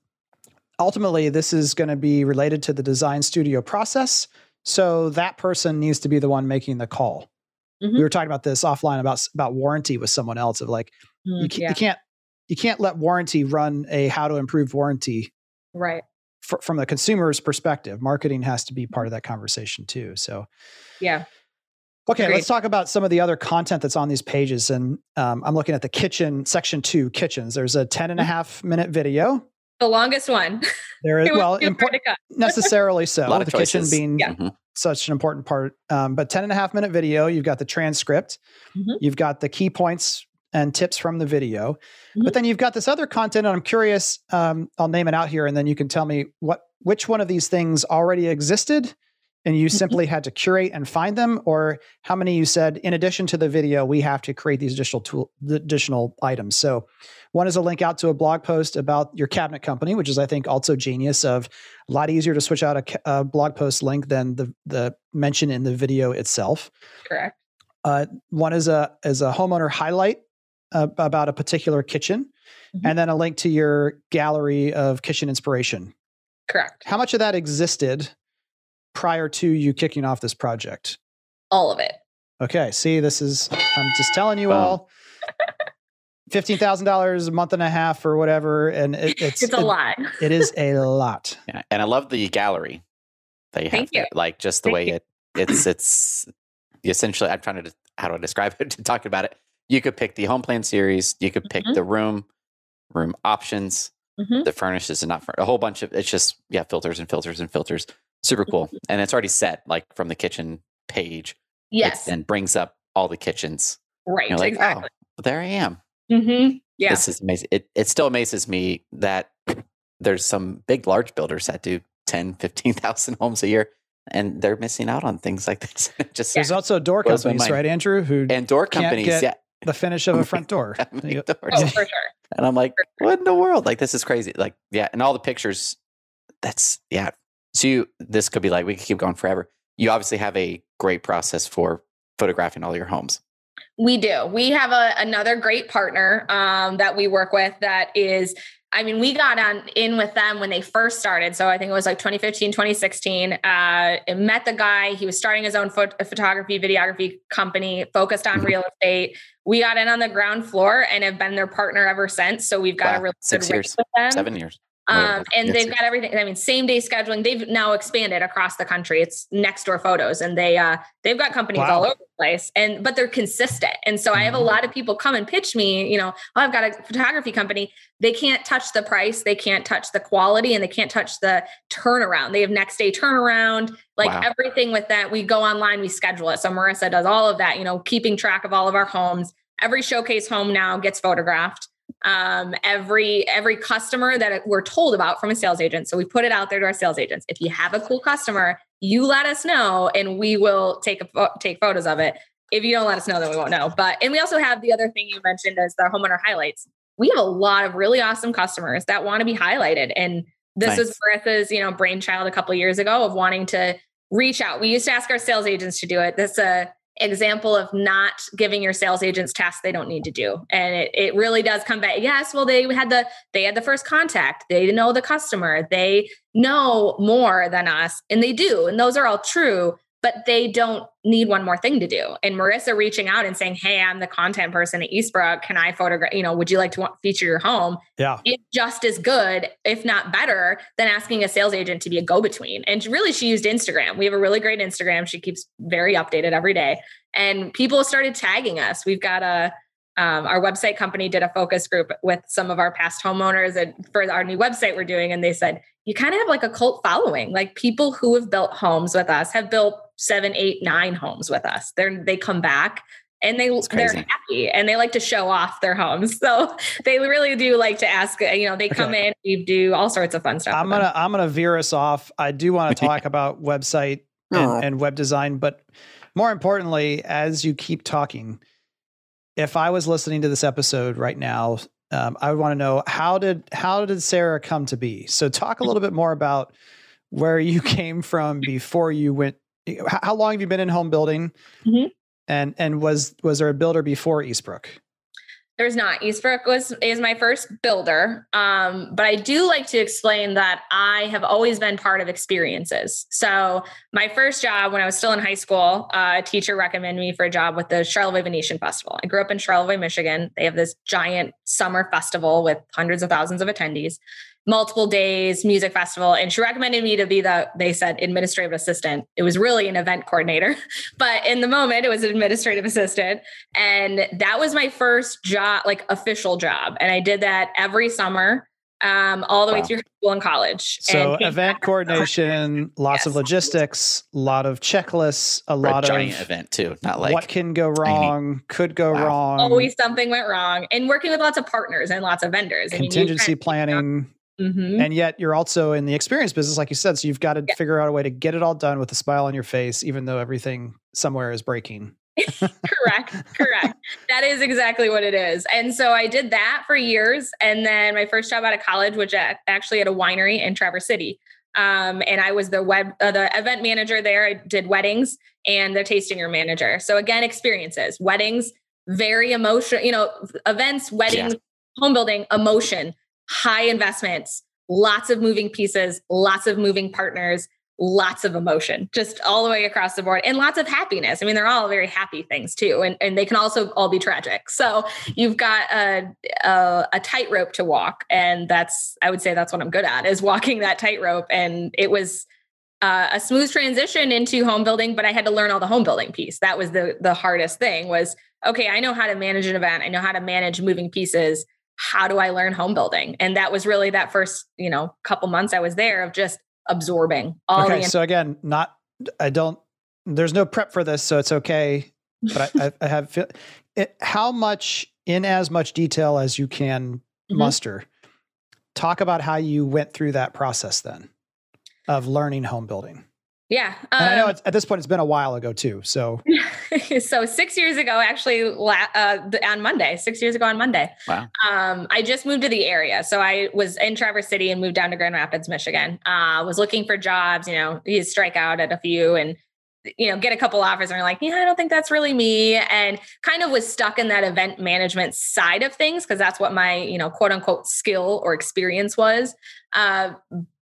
ultimately this is going to be related to the design studio process so that person needs to be the one making the call mm-hmm. we were talking about this offline about about warranty with someone else of like mm, you, yeah. you, can't you can't let warranty run a how to improve warranty right f- from the consumer's perspective marketing has to be part of that conversation too so yeah Okay, Agreed. let's talk about some of the other content that's on these pages. And um, I'm looking at the kitchen, section two, kitchens. There's a 10 and a mm-hmm. half minute video the longest one. There is well, impo- necessarily so. the choices. kitchen being yeah. Mm-hmm. such an important part. Um, but 10 and a half minute video, you've got the transcript, mm-hmm. you've got the key points and tips from the video, mm-hmm. but then you've got this other content. And I'm curious, um, I'll name it out here, and then you can tell me what which one of these things already existed and you mm-hmm. simply had to curate and find them? Or how many you said in addition to the video we have to create these additional tool additional items? So one is a link out to a blog post about your cabinet company which is i think also genius of a lot easier to switch out a, a blog post link than the the mention in the video itself. Correct. Uh, one is a is a homeowner highlight uh, about a particular kitchen mm-hmm. and then a link to your gallery of kitchen inspiration. Correct. How much of that existed prior to you kicking off this project? All of it. Okay. See, this is, I'm just telling you all. Fifteen thousand dollars a month and a half or whatever, and it, it's it's a it, lot. it is a lot. Yeah, and I love the gallery that you Thank have. You. Like just the Thank way you. it it's it's essentially. I'm trying to how do I describe it? to talk about it, you could pick the home plan series. You could pick mm-hmm. the room, room options, mm-hmm. the furnishes, and not a whole bunch of. It's just yeah, filters and filters and filters. Super cool. And it's already set like from the kitchen page. Yes. And brings up all the kitchens. Right. Like, oh, exactly. Oh, there I am. Mm-hmm. Yeah. This is amazing. It, it still amazes me that there's some big, large builders that do 10, 15,000 homes a year and they're missing out on things like this. just There's also door companies, right, Andrew? Who and door companies, yeah. The finish of a front door. oh, for sure. And I'm like, what in the world? Like, this is crazy. Like, yeah. And all the pictures, that's, yeah, so you, this could be like we could keep going forever. You obviously have a great process for photographing all your homes. We do. We have a, another great partner um, that we work with that is I mean, we got on in with them when they first started. So I think it was like 2015, 2016. Uh, met the guy. He was starting his own phot- photography, videography company focused on real estate. We got in on the ground floor and have been their partner ever since. So we've got wow. a really Six good years, with them. Seven years. Um, and they've got everything. I mean, same day scheduling. They've now expanded across the country. It's next door photos, and they uh, they've got companies wow. all over the place. And but they're consistent. And so mm-hmm. I have a mm-hmm. lot of people come and pitch me. You know, oh, I've got a photography company. They can't touch the price. They can't touch the quality, and they can't touch the turnaround. They have next day turnaround. Like wow. everything with that, we go online, we schedule it. So Marissa does all of that. You know, keeping track of all of our homes. Every showcase home now gets photographed um, every every customer that we're told about from a sales agent. So we put it out there to our sales agents. If you have a cool customer, you let us know, and we will take a take photos of it. If you don't let us know, then we won't know. But and we also have the other thing you mentioned as the homeowner highlights. We have a lot of really awesome customers that want to be highlighted, and this nice. was Marissa's you know brainchild a couple years ago of wanting to reach out. We used to ask our sales agents to do it. This uh example of not giving your sales agents tasks they don't need to do. And it, it really does come back. Yes well they had the they had the first contact. They know the customer. They know more than us and they do and those are all true but they don't need one more thing to do. And Marissa reaching out and saying, Hey, I'm the content person at Eastbrook. Can I photograph? You know, would you like to feature your home? Yeah. It's just as good, if not better, than asking a sales agent to be a go between. And really, she used Instagram. We have a really great Instagram. She keeps very updated every day. And people started tagging us. We've got a, um, our website company did a focus group with some of our past homeowners and for our new website we're doing and they said you kind of have like a cult following like people who have built homes with us have built seven eight nine homes with us they're they come back and they they're happy and they like to show off their homes so they really do like to ask you know they come okay. in we do all sorts of fun stuff i'm gonna them. i'm gonna veer us off i do want to talk about website and, and web design but more importantly as you keep talking if I was listening to this episode right now, um, I would want to know how did how did Sarah come to be? So talk a little bit more about where you came from before you went. How long have you been in home building? Mm-hmm. And and was was there a builder before Eastbrook? There's not. Eastbrook was is my first builder, um, but I do like to explain that I have always been part of experiences. So my first job when I was still in high school, uh, a teacher recommended me for a job with the Charlevoix Venetian Festival. I grew up in Charlevoix, Michigan. They have this giant summer festival with hundreds of thousands of attendees multiple days music festival and she recommended me to be the they said administrative assistant it was really an event coordinator but in the moment it was an administrative assistant and that was my first job like official job and i did that every summer um, all the wow. way through school and college so and event coordination lots yes. of logistics a lot of checklists a lot of giant event too not like what can go wrong tiny. could go wow. wrong always something went wrong and working with lots of partners and lots of vendors contingency I mean, planning Mm-hmm. And yet you're also in the experience business, like you said. So you've got to yeah. figure out a way to get it all done with a smile on your face, even though everything somewhere is breaking. correct. Correct. That is exactly what it is. And so I did that for years. And then my first job out of college, which actually at a winery in Traverse City. Um, and I was the web, uh, the event manager there. I did weddings and the tasting room manager. So again, experiences, weddings, very emotional, you know, events, weddings, yeah. home building, emotion, high investments, lots of moving pieces, lots of moving partners, lots of emotion, just all the way across the board, and lots of happiness. I mean, they're all very happy things too, and, and they can also all be tragic. So you've got a, a, a tightrope to walk, and that's I would say that's what I'm good at is walking that tightrope. And it was uh, a smooth transition into home building, but I had to learn all the home building piece. That was the the hardest thing. Was okay. I know how to manage an event. I know how to manage moving pieces how do I learn home building? And that was really that first, you know, couple months I was there of just absorbing all okay, the. So again, not, I don't, there's no prep for this, so it's okay. But I, I, have, it, how much in as much detail as you can mm-hmm. muster, talk about how you went through that process then of learning home building. Yeah. Um, I know um, at this point it's been a while ago too. So, so six years ago, actually, uh, on Monday, six years ago on Monday. Wow. Um, I just moved to the area, so I was in Traverse City and moved down to Grand Rapids, Michigan. Uh, was looking for jobs. You know, you strike out at a few and you know get a couple offers and you're like, yeah, I don't think that's really me, and kind of was stuck in that event management side of things because that's what my you know quote unquote skill or experience was. Uh,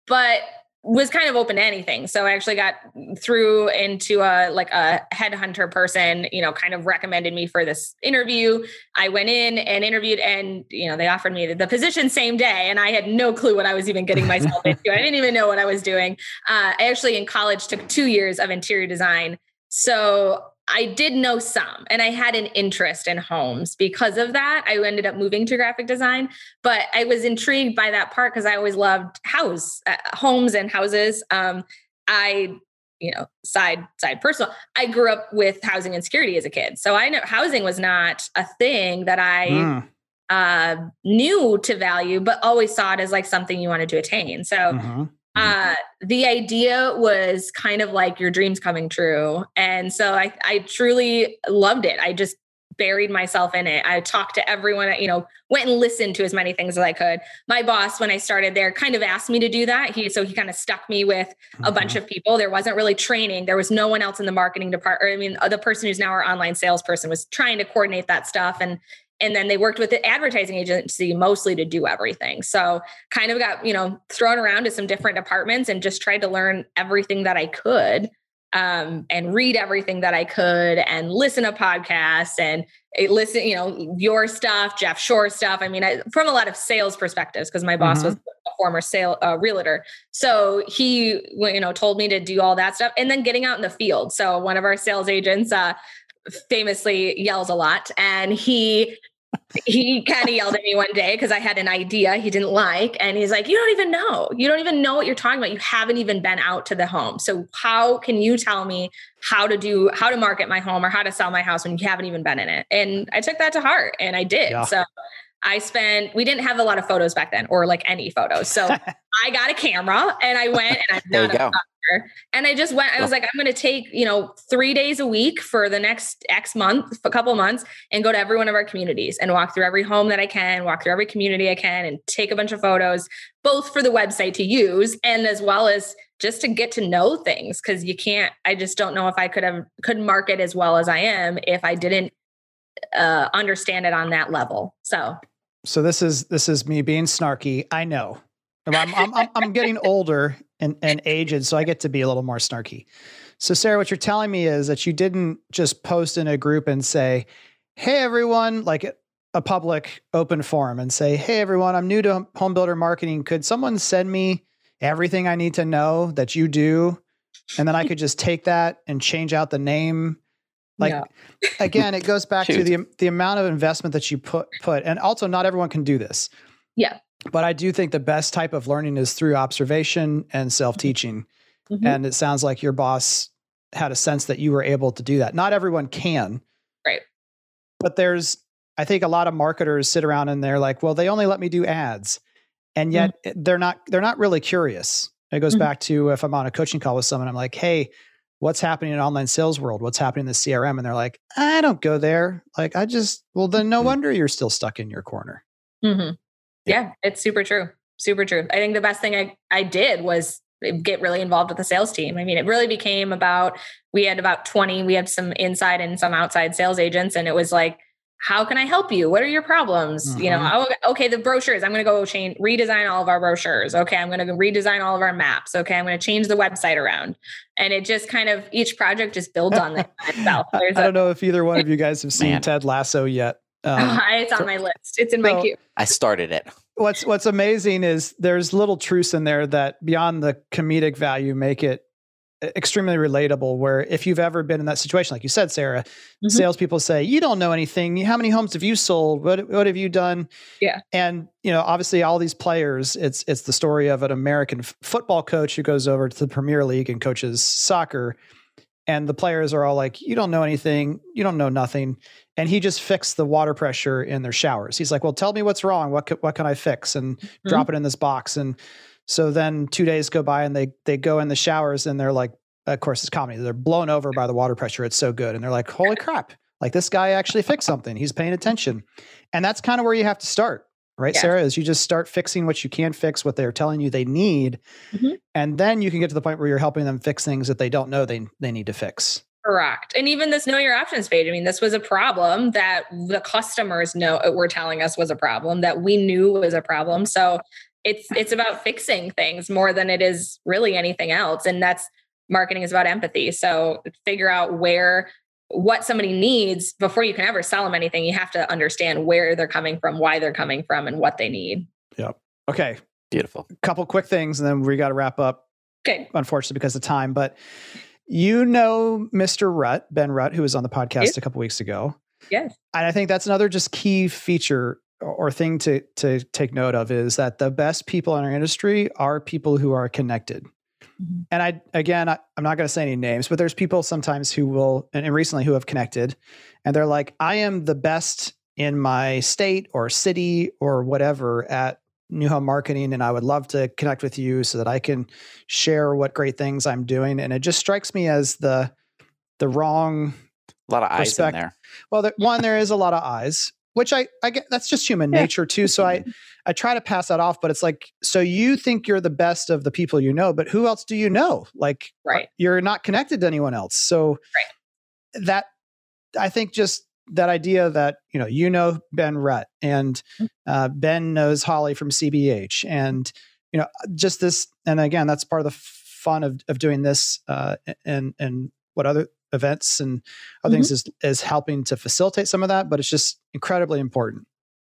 but was kind of open to anything. So I actually got through into a like a headhunter person, you know, kind of recommended me for this interview. I went in and interviewed and you know, they offered me the position same day and I had no clue what I was even getting myself into. I didn't even know what I was doing. Uh, I actually in college took 2 years of interior design. So I did know some and I had an interest in homes because of that. I ended up moving to graphic design, but I was intrigued by that part because I always loved house uh, homes and houses. Um, I you know side side personal i grew up with housing insecurity as a kid so i know housing was not a thing that i mm. uh, knew to value but always saw it as like something you wanted to attain so mm-hmm. Mm-hmm. uh, the idea was kind of like your dreams coming true. And so I, I truly loved it. I just buried myself in it. I talked to everyone, you know, went and listened to as many things as I could. My boss, when I started there, kind of asked me to do that. He so he kind of stuck me with a mm-hmm. bunch of people. There wasn't really training. There was no one else in the marketing department. I mean, the person who's now our online salesperson was trying to coordinate that stuff. And and then they worked with the advertising agency mostly to do everything. So kind of got you know thrown around to some different departments and just tried to learn everything that i could um, and read everything that i could and listen to podcasts and eh, listen you know your stuff jeff shore stuff. I mean I, from a lot of sales perspectives because my boss mm-hmm. was a former sale uh, realtor. So he you know told me to do all that stuff and then getting out in the field. So one of our sales agents uh, famously yells a lot and he he kind of yelled at me one day because I had an idea he didn't like. And he's like, You don't even know. You don't even know what you're talking about. You haven't even been out to the home. So, how can you tell me how to do, how to market my home or how to sell my house when you haven't even been in it? And I took that to heart and I did. Yeah. So, I spent, we didn't have a lot of photos back then or like any photos. So, I got a camera and I went and I'm not a and I just went, I was like, I'm going to take, you know, three days a week for the next X month, a couple months, and go to every one of our communities and walk through every home that I can, walk through every community I can, and take a bunch of photos, both for the website to use and as well as just to get to know things. Cause you can't, I just don't know if I could have, could market as well as I am if I didn't uh, understand it on that level. So, so this is, this is me being snarky. I know. I'm, I'm, I'm, I'm getting older and, and aged, so I get to be a little more snarky. So, Sarah, what you're telling me is that you didn't just post in a group and say, Hey, everyone, like a public open forum and say, Hey, everyone, I'm new to home builder marketing. Could someone send me everything I need to know that you do? And then I could just take that and change out the name. Like yeah. again, it goes back to the the amount of investment that you put put, and also not everyone can do this. Yeah but I do think the best type of learning is through observation and self teaching. Mm-hmm. And it sounds like your boss had a sense that you were able to do that. Not everyone can. Right. But there's, I think a lot of marketers sit around and they're like, well, they only let me do ads. And yet mm-hmm. they're not, they're not really curious. It goes mm-hmm. back to if I'm on a coaching call with someone, I'm like, hey, what's happening in online sales world? What's happening in the CRM? And they're like, I don't go there. Like, I just, well, then no mm-hmm. wonder you're still stuck in your corner. Mm-hmm. Yeah, it's super true. Super true. I think the best thing I, I did was get really involved with the sales team. I mean, it really became about, we had about 20, we had some inside and some outside sales agents. And it was like, how can I help you? What are your problems? Mm-hmm. You know, mm-hmm. oh, okay, the brochures. I'm going to go change, redesign all of our brochures. Okay, I'm going to redesign all of our maps. Okay, I'm going to change the website around. And it just kind of each project just builds on itself. There's I don't know if either one of you guys have seen Ted Lasso yet. Um, it's on my list. It's in so, my queue. I started it. What's What's amazing is there's little truths in there that beyond the comedic value make it extremely relatable. Where if you've ever been in that situation, like you said, Sarah, mm-hmm. salespeople say, "You don't know anything. How many homes have you sold? What What have you done?" Yeah, and you know, obviously, all these players. It's it's the story of an American f- football coach who goes over to the Premier League and coaches soccer and the players are all like you don't know anything. You don't know nothing. And he just fixed the water pressure in their showers. He's like well tell me what's wrong. What can, what can i fix? And mm-hmm. drop it in this box. And so then 2 days go by and they they go in the showers and they're like of course it's comedy. They're blown over by the water pressure. It's so good. And they're like holy crap. Like this guy actually fixed something. He's paying attention. And that's kind of where you have to start right, yeah. Sarah? Is you just start fixing what you can fix, what they're telling you they need, mm-hmm. and then you can get to the point where you're helping them fix things that they don't know they they need to fix. Correct. And even this know your options page. I mean, this was a problem that the customers know uh, were telling us was a problem that we knew was a problem. So it's it's about fixing things more than it is really anything else and that's marketing is about empathy so figure out where what somebody needs before you can ever sell them anything. You have to understand where they're coming from why they're coming from and what they need. Yep. Okay. Beautiful. Couple quick things and then we got to wrap up. Okay. Unfortunately because of time but you know mr rutt ben rutt who was on the podcast yes. a couple weeks ago. Yes. And i think that's another just key feature or thing to to take note of is that the best people in our industry are people who are connected. Mm-hmm. And I again, I, am not going to say any names, but there's people sometimes who will, and recently who have connected, and they're like, I am the best in my state or city or whatever at new home marketing, and I would love to connect with you so that I can share what great things I'm doing. And it just strikes me as the the wrong a lot of eyes in there. Well, the, one, there is a lot of eyes, which I, I get that's just human yeah. nature too. So I, I try to pass that off, but it's like, so you think you're the best of the people you know, but who else do you know? Like, right. you're not connected to anyone else. So right. that, I think just that idea that, you know, you know, Ben Rutt and mm. uh, Ben knows Holly from CBH and, you know, just this, and again, that's part of the fun of, of doing this uh, and, and what other events and other mm-hmm. things is is helping to facilitate some of that but it's just incredibly important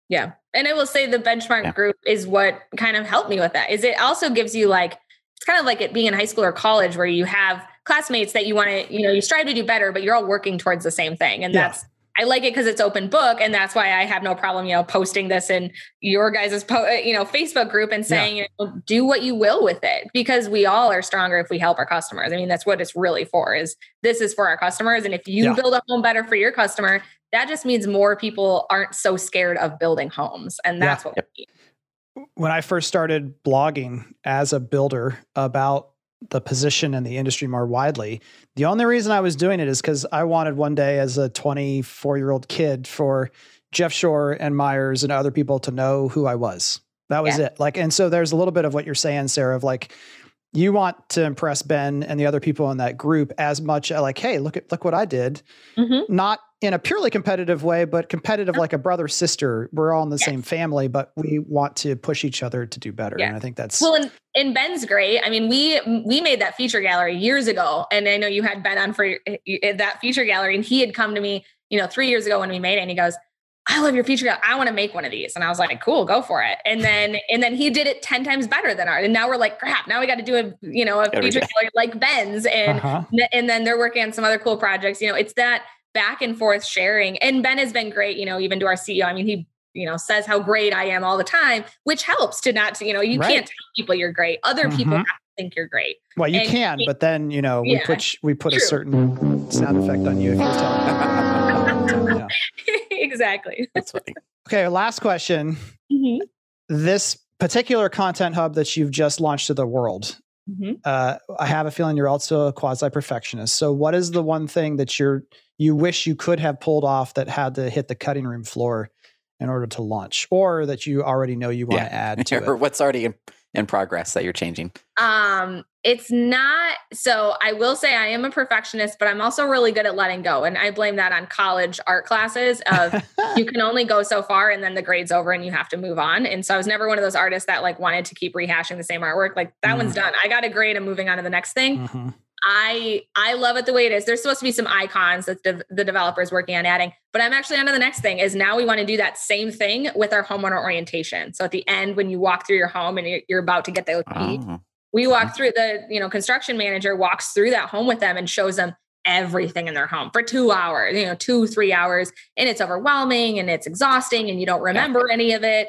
yeah and i will say the benchmark yeah. group is what kind of helped me with that is it also gives you like it's kind of like it being in high school or college where you have classmates that you want to you know you strive to do better but you're all working towards the same thing and yeah. that's I like it because it's open book, and that's why I have no problem, you know, posting this in your guys' po- uh, you know Facebook group and saying, yeah. you know, do what you will with it because we all are stronger if we help our customers. I mean, that's what it's really for. Is this is for our customers, and if you yeah. build a home better for your customer, that just means more people aren't so scared of building homes, and that's yeah. what we need. When I first started blogging as a builder about the position in the industry more widely. The only reason I was doing it is because I wanted one day as a 24 year old kid for Jeff Shore and Myers and other people to know who I was. That was yeah. it. Like, and so there's a little bit of what you're saying, Sarah, of like, you want to impress Ben and the other people in that group as much like, hey, look at look what I did. Mm-hmm. Not in a purely competitive way, but competitive like a brother sister. We're all in the yes. same family, but we want to push each other to do better. Yeah. And I think that's well. And, and Ben's great. I mean, we we made that feature gallery years ago, and I know you had Ben on for eh, eh, that feature gallery, and he had come to me, you know, three years ago when we made it, and he goes, I love your feature. I want to make one of these. And I was like, cool, go for it. And then, and then he did it 10 times better than ours. And now we're like, crap, now we got to do a, you know, a feature like Ben's. And, uh-huh. and then they're working on some other cool projects. You know, it's that back and forth sharing. And Ben has been great, you know, even to our CEO. I mean, he, you know, says how great I am all the time, which helps to not, to, you know, you right. can't tell people you're great. Other mm-hmm. people have to think you're great. Well, you and can, but then, you know, we yeah, put, we put true. a certain sound effect on you if you're telling exactly. That's funny. Okay, last question. Mm-hmm. This particular content hub that you've just launched to the world, mm-hmm. uh, I have a feeling you're also a quasi perfectionist. So, what is the one thing that you're you wish you could have pulled off that had to hit the cutting room floor in order to launch, or that you already know you want yeah. to add to or it? what's already in, in progress that you're changing? Um, it's not so I will say I am a perfectionist, but I'm also really good at letting go. And I blame that on college art classes of you can only go so far and then the grade's over and you have to move on. And so I was never one of those artists that like wanted to keep rehashing the same artwork. Like that mm. one's done. I got a grade and moving on to the next thing. Mm-hmm. I I love it the way it is. There's supposed to be some icons that the, the developers working on adding, but I'm actually on to the next thing. Is now we want to do that same thing with our homeowner orientation. So at the end, when you walk through your home and you're, you're about to get the key, oh. Ah. we walk through the you know construction manager walks through that home with them and shows them everything in their home for two hours, you know, two three hours, and it's overwhelming and it's exhausting, and you don't remember yeah. any of it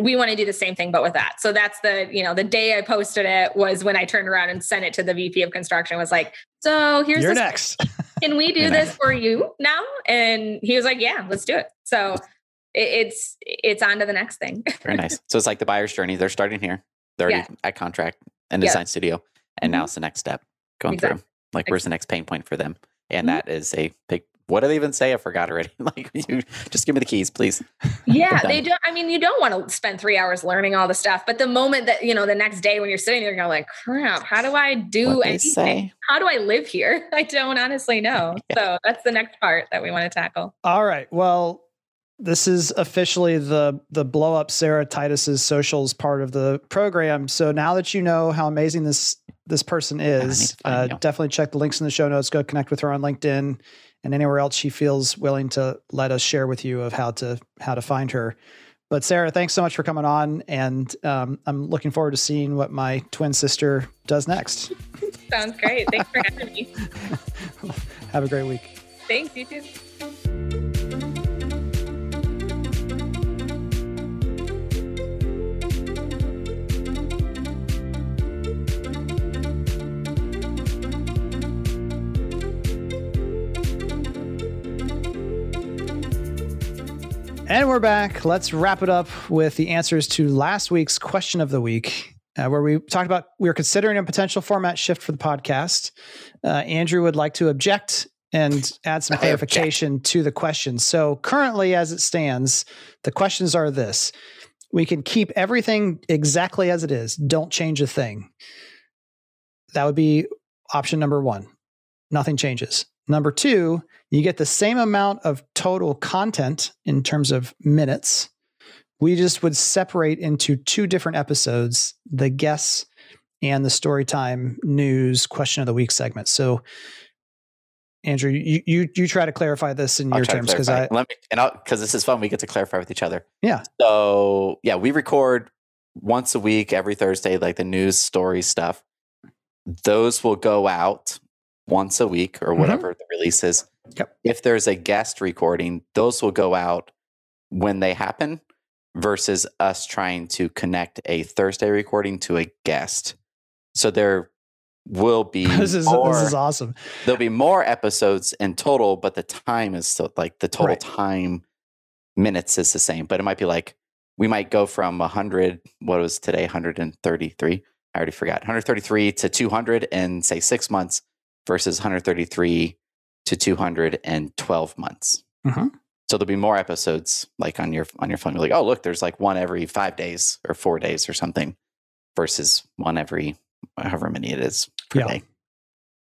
we want to do the same thing but with that. So that's the you know the day i posted it was when i turned around and sent it to the vp of construction was like so here's You're next. can we do this for you now? And he was like yeah let's do it. So it's it's on to the next thing. Very nice. So it's like the buyer's journey. They're starting here. They're already yeah. at contract and design yep. studio and mm-hmm. now it's the next step going exactly. through like where's the next pain point for them? And mm-hmm. that is a big what do they even say? I forgot already. like, you just give me the keys, please. Yeah, they don't. I mean, you don't want to spend three hours learning all the stuff, but the moment that you know, the next day when you're sitting there, you're like, "Crap, how do I do what anything? How do I live here? I don't honestly know." yeah. So that's the next part that we want to tackle. All right. Well, this is officially the the blow up Sarah Titus's socials part of the program. So now that you know how amazing this this person is, uh, definitely check the links in the show notes. Go connect with her on LinkedIn and anywhere else she feels willing to let us share with you of how to how to find her. But Sarah, thanks so much for coming on, and um, I'm looking forward to seeing what my twin sister does next. Sounds great. Thanks for having me. Have a great week. Thanks. You too. And we're back. Let's wrap it up with the answers to last week's question of the week, uh, where we talked about we were considering a potential format shift for the podcast. Uh, Andrew would like to object and add some clarification to the question. So, currently, as it stands, the questions are this we can keep everything exactly as it is, don't change a thing. That would be option number one. Nothing changes. Number two, you get the same amount of total content in terms of minutes. We just would separate into two different episodes the guests and the story time news question of the week segment. So, Andrew, you you, you try to clarify this in I'll your terms because I let me and because this is fun. We get to clarify with each other. Yeah. So yeah, we record once a week every Thursday, like the news story stuff. Those will go out once a week or mm-hmm. whatever mm-hmm. the release is. Yep. If there's a guest recording, those will go out when they happen versus us trying to connect a Thursday recording to a guest. So there will be this is more, this is awesome. There'll be more episodes in total, but the time is still like the total right. time minutes is the same. But it might be like we might go from 100 what was today 133 i already forgot 133 to 200 in say six months versus 133 to 212 months. Mm-hmm. So there'll be more episodes like on your on your phone. You're like, oh look, there's like one every five days or four days or something, versus one every however many it is per yeah. day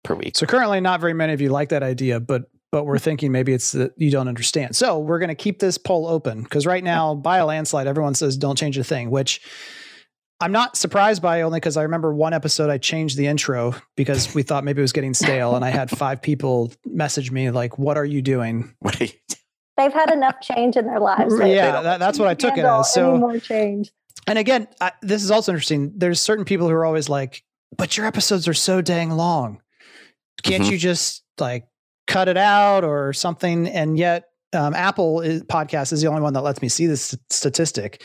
per week. So currently, not very many of you like that idea, but but we're thinking maybe it's that you don't understand. So we're going to keep this poll open because right now, by a landslide, everyone says don't change a thing, which I'm not surprised by only because I remember one episode I changed the intro because we thought maybe it was getting stale, and I had five people message me like, "What are you doing?" What are you doing? They've had enough change in their lives. Right? Yeah, that, that's what I took it as. So more change. And again, I, this is also interesting. There's certain people who are always like, "But your episodes are so dang long. Can't mm-hmm. you just like cut it out or something?" And yet, um, Apple is, podcast is the only one that lets me see this statistic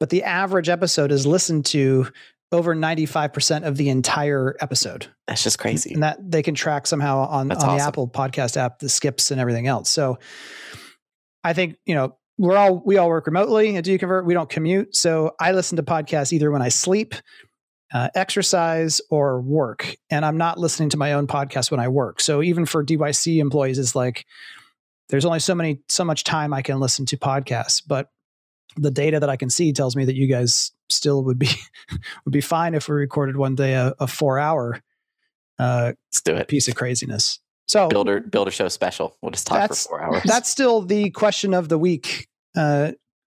but the average episode is listened to over 95% of the entire episode. That's just crazy. And that they can track somehow on, on awesome. the Apple podcast app, the skips and everything else. So I think, you know, we're all, we all work remotely at Do You Convert. We don't commute. So I listen to podcasts either when I sleep, uh, exercise or work. And I'm not listening to my own podcast when I work. So even for DYC employees, it's like, there's only so many, so much time I can listen to podcasts, but the data that I can see tells me that you guys still would be would be fine if we recorded one day a, a four hour uh, Let's do it. piece of craziness. So builder builder show special. We'll just talk for four hours. That's still the question of the week. Uh,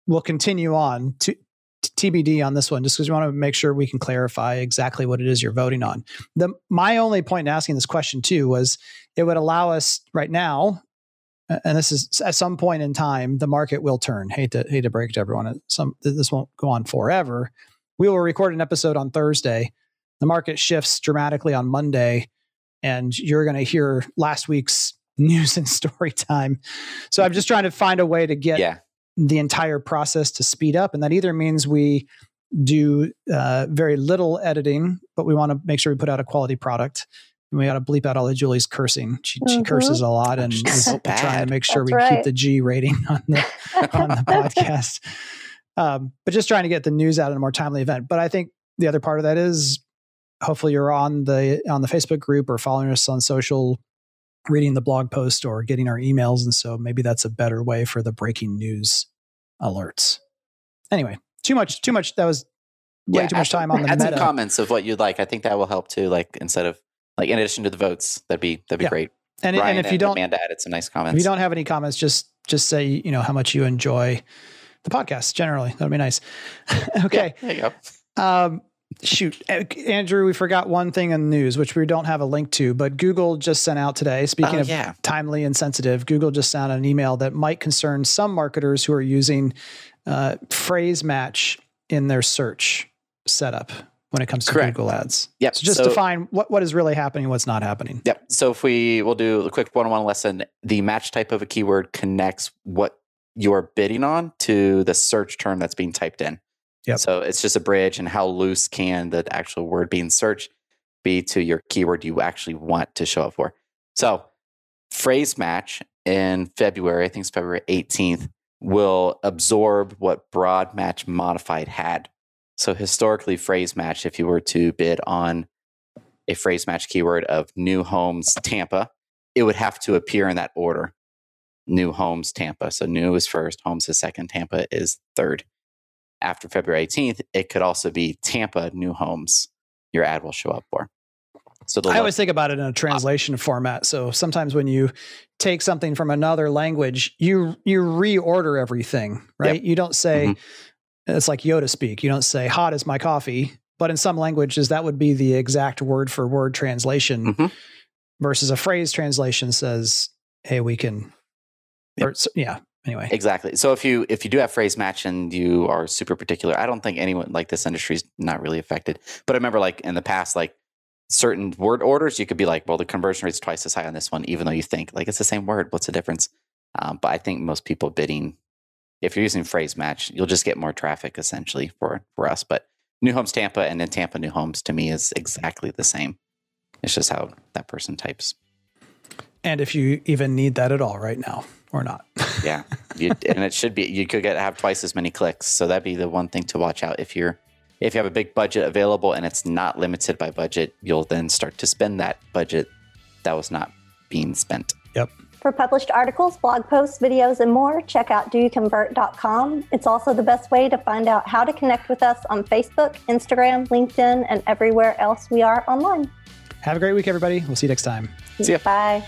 we'll continue on to, to TBD on this one, just because we want to make sure we can clarify exactly what it is you're voting on. The my only point in asking this question too was it would allow us right now and this is at some point in time the market will turn. Hate to hate to break to everyone. Some this won't go on forever. We will record an episode on thursday. The market shifts dramatically on monday and you're going to hear last week's news and story time. So i'm just trying to find a way to get yeah. the entire process to speed up and that either means we do uh, very little editing but we want to make sure we put out a quality product we got to bleep out all the Julie's cursing. She, mm-hmm. she curses a lot and is so trying to make sure That's we right. keep the G rating on the on the podcast. Um, but just trying to get the news out in a more timely event. But I think the other part of that is hopefully you're on the on the Facebook group or following us on social, reading the blog post or getting our emails, and so maybe that's a better way for the breaking news alerts. Anyway, too much, too much. That was way yeah, too much time on the add meta. some comments of what you'd like. I think that will help too. Like instead of like in addition to the votes, that'd be that'd be yeah. great. And, and if you don't, Amanda added some nice comments. If you don't have any comments, just just say you know how much you enjoy the podcast generally. That'd be nice. okay. Yeah, there you go. Um, shoot, Andrew, we forgot one thing in the news, which we don't have a link to, but Google just sent out today. Speaking oh, of yeah. timely and sensitive, Google just sent an email that might concern some marketers who are using uh, phrase match in their search setup when it comes to Correct. Google Ads. Yep. So just so, define what, what is really happening, what's not happening. Yep. So if we will do a quick one-on-one lesson, the match type of a keyword connects what you're bidding on to the search term that's being typed in. Yep. So it's just a bridge, and how loose can the actual word being searched be to your keyword you actually want to show up for? So phrase match in February, I think it's February 18th, will absorb what broad match modified had. So historically, phrase match, if you were to bid on a phrase match keyword of new homes Tampa, it would have to appear in that order. New homes Tampa. So new is first, homes is second, Tampa is third. After February 18th, it could also be Tampa new homes your ad will show up for. So I always think about it in a translation format. So sometimes when you take something from another language, you you reorder everything, right? Yep. You don't say mm-hmm. It's like Yoda speak. You don't say "hot is my coffee," but in some languages that would be the exact word for word translation. Mm-hmm. Versus a phrase translation says, "Hey, we can." Yep. Or, yeah. Anyway, exactly. So if you if you do have phrase match and you are super particular, I don't think anyone like this industry is not really affected. But I remember like in the past, like certain word orders, you could be like, well, the conversion rate's twice as high on this one, even though you think like it's the same word. What's the difference? Um, but I think most people bidding, if you're using phrase match, you'll just get more traffic essentially for for us. But New Homes Tampa and then Tampa New Homes to me is exactly the same. It's just how that person types. And if you even need that at all right now or not. yeah. You, and it should be, you could get have twice as many clicks. So that'd be the one thing to watch out if you're if you have a big budget available and it's not limited by budget, you'll then start to spend that budget that was not being spent. Yep. For published articles, blog posts, videos, and more, check out doyouconvert.com. It's also the best way to find out how to connect with us on Facebook, Instagram, LinkedIn, and everywhere else we are online. Have a great week, everybody. We'll see you next time. See ya. Bye.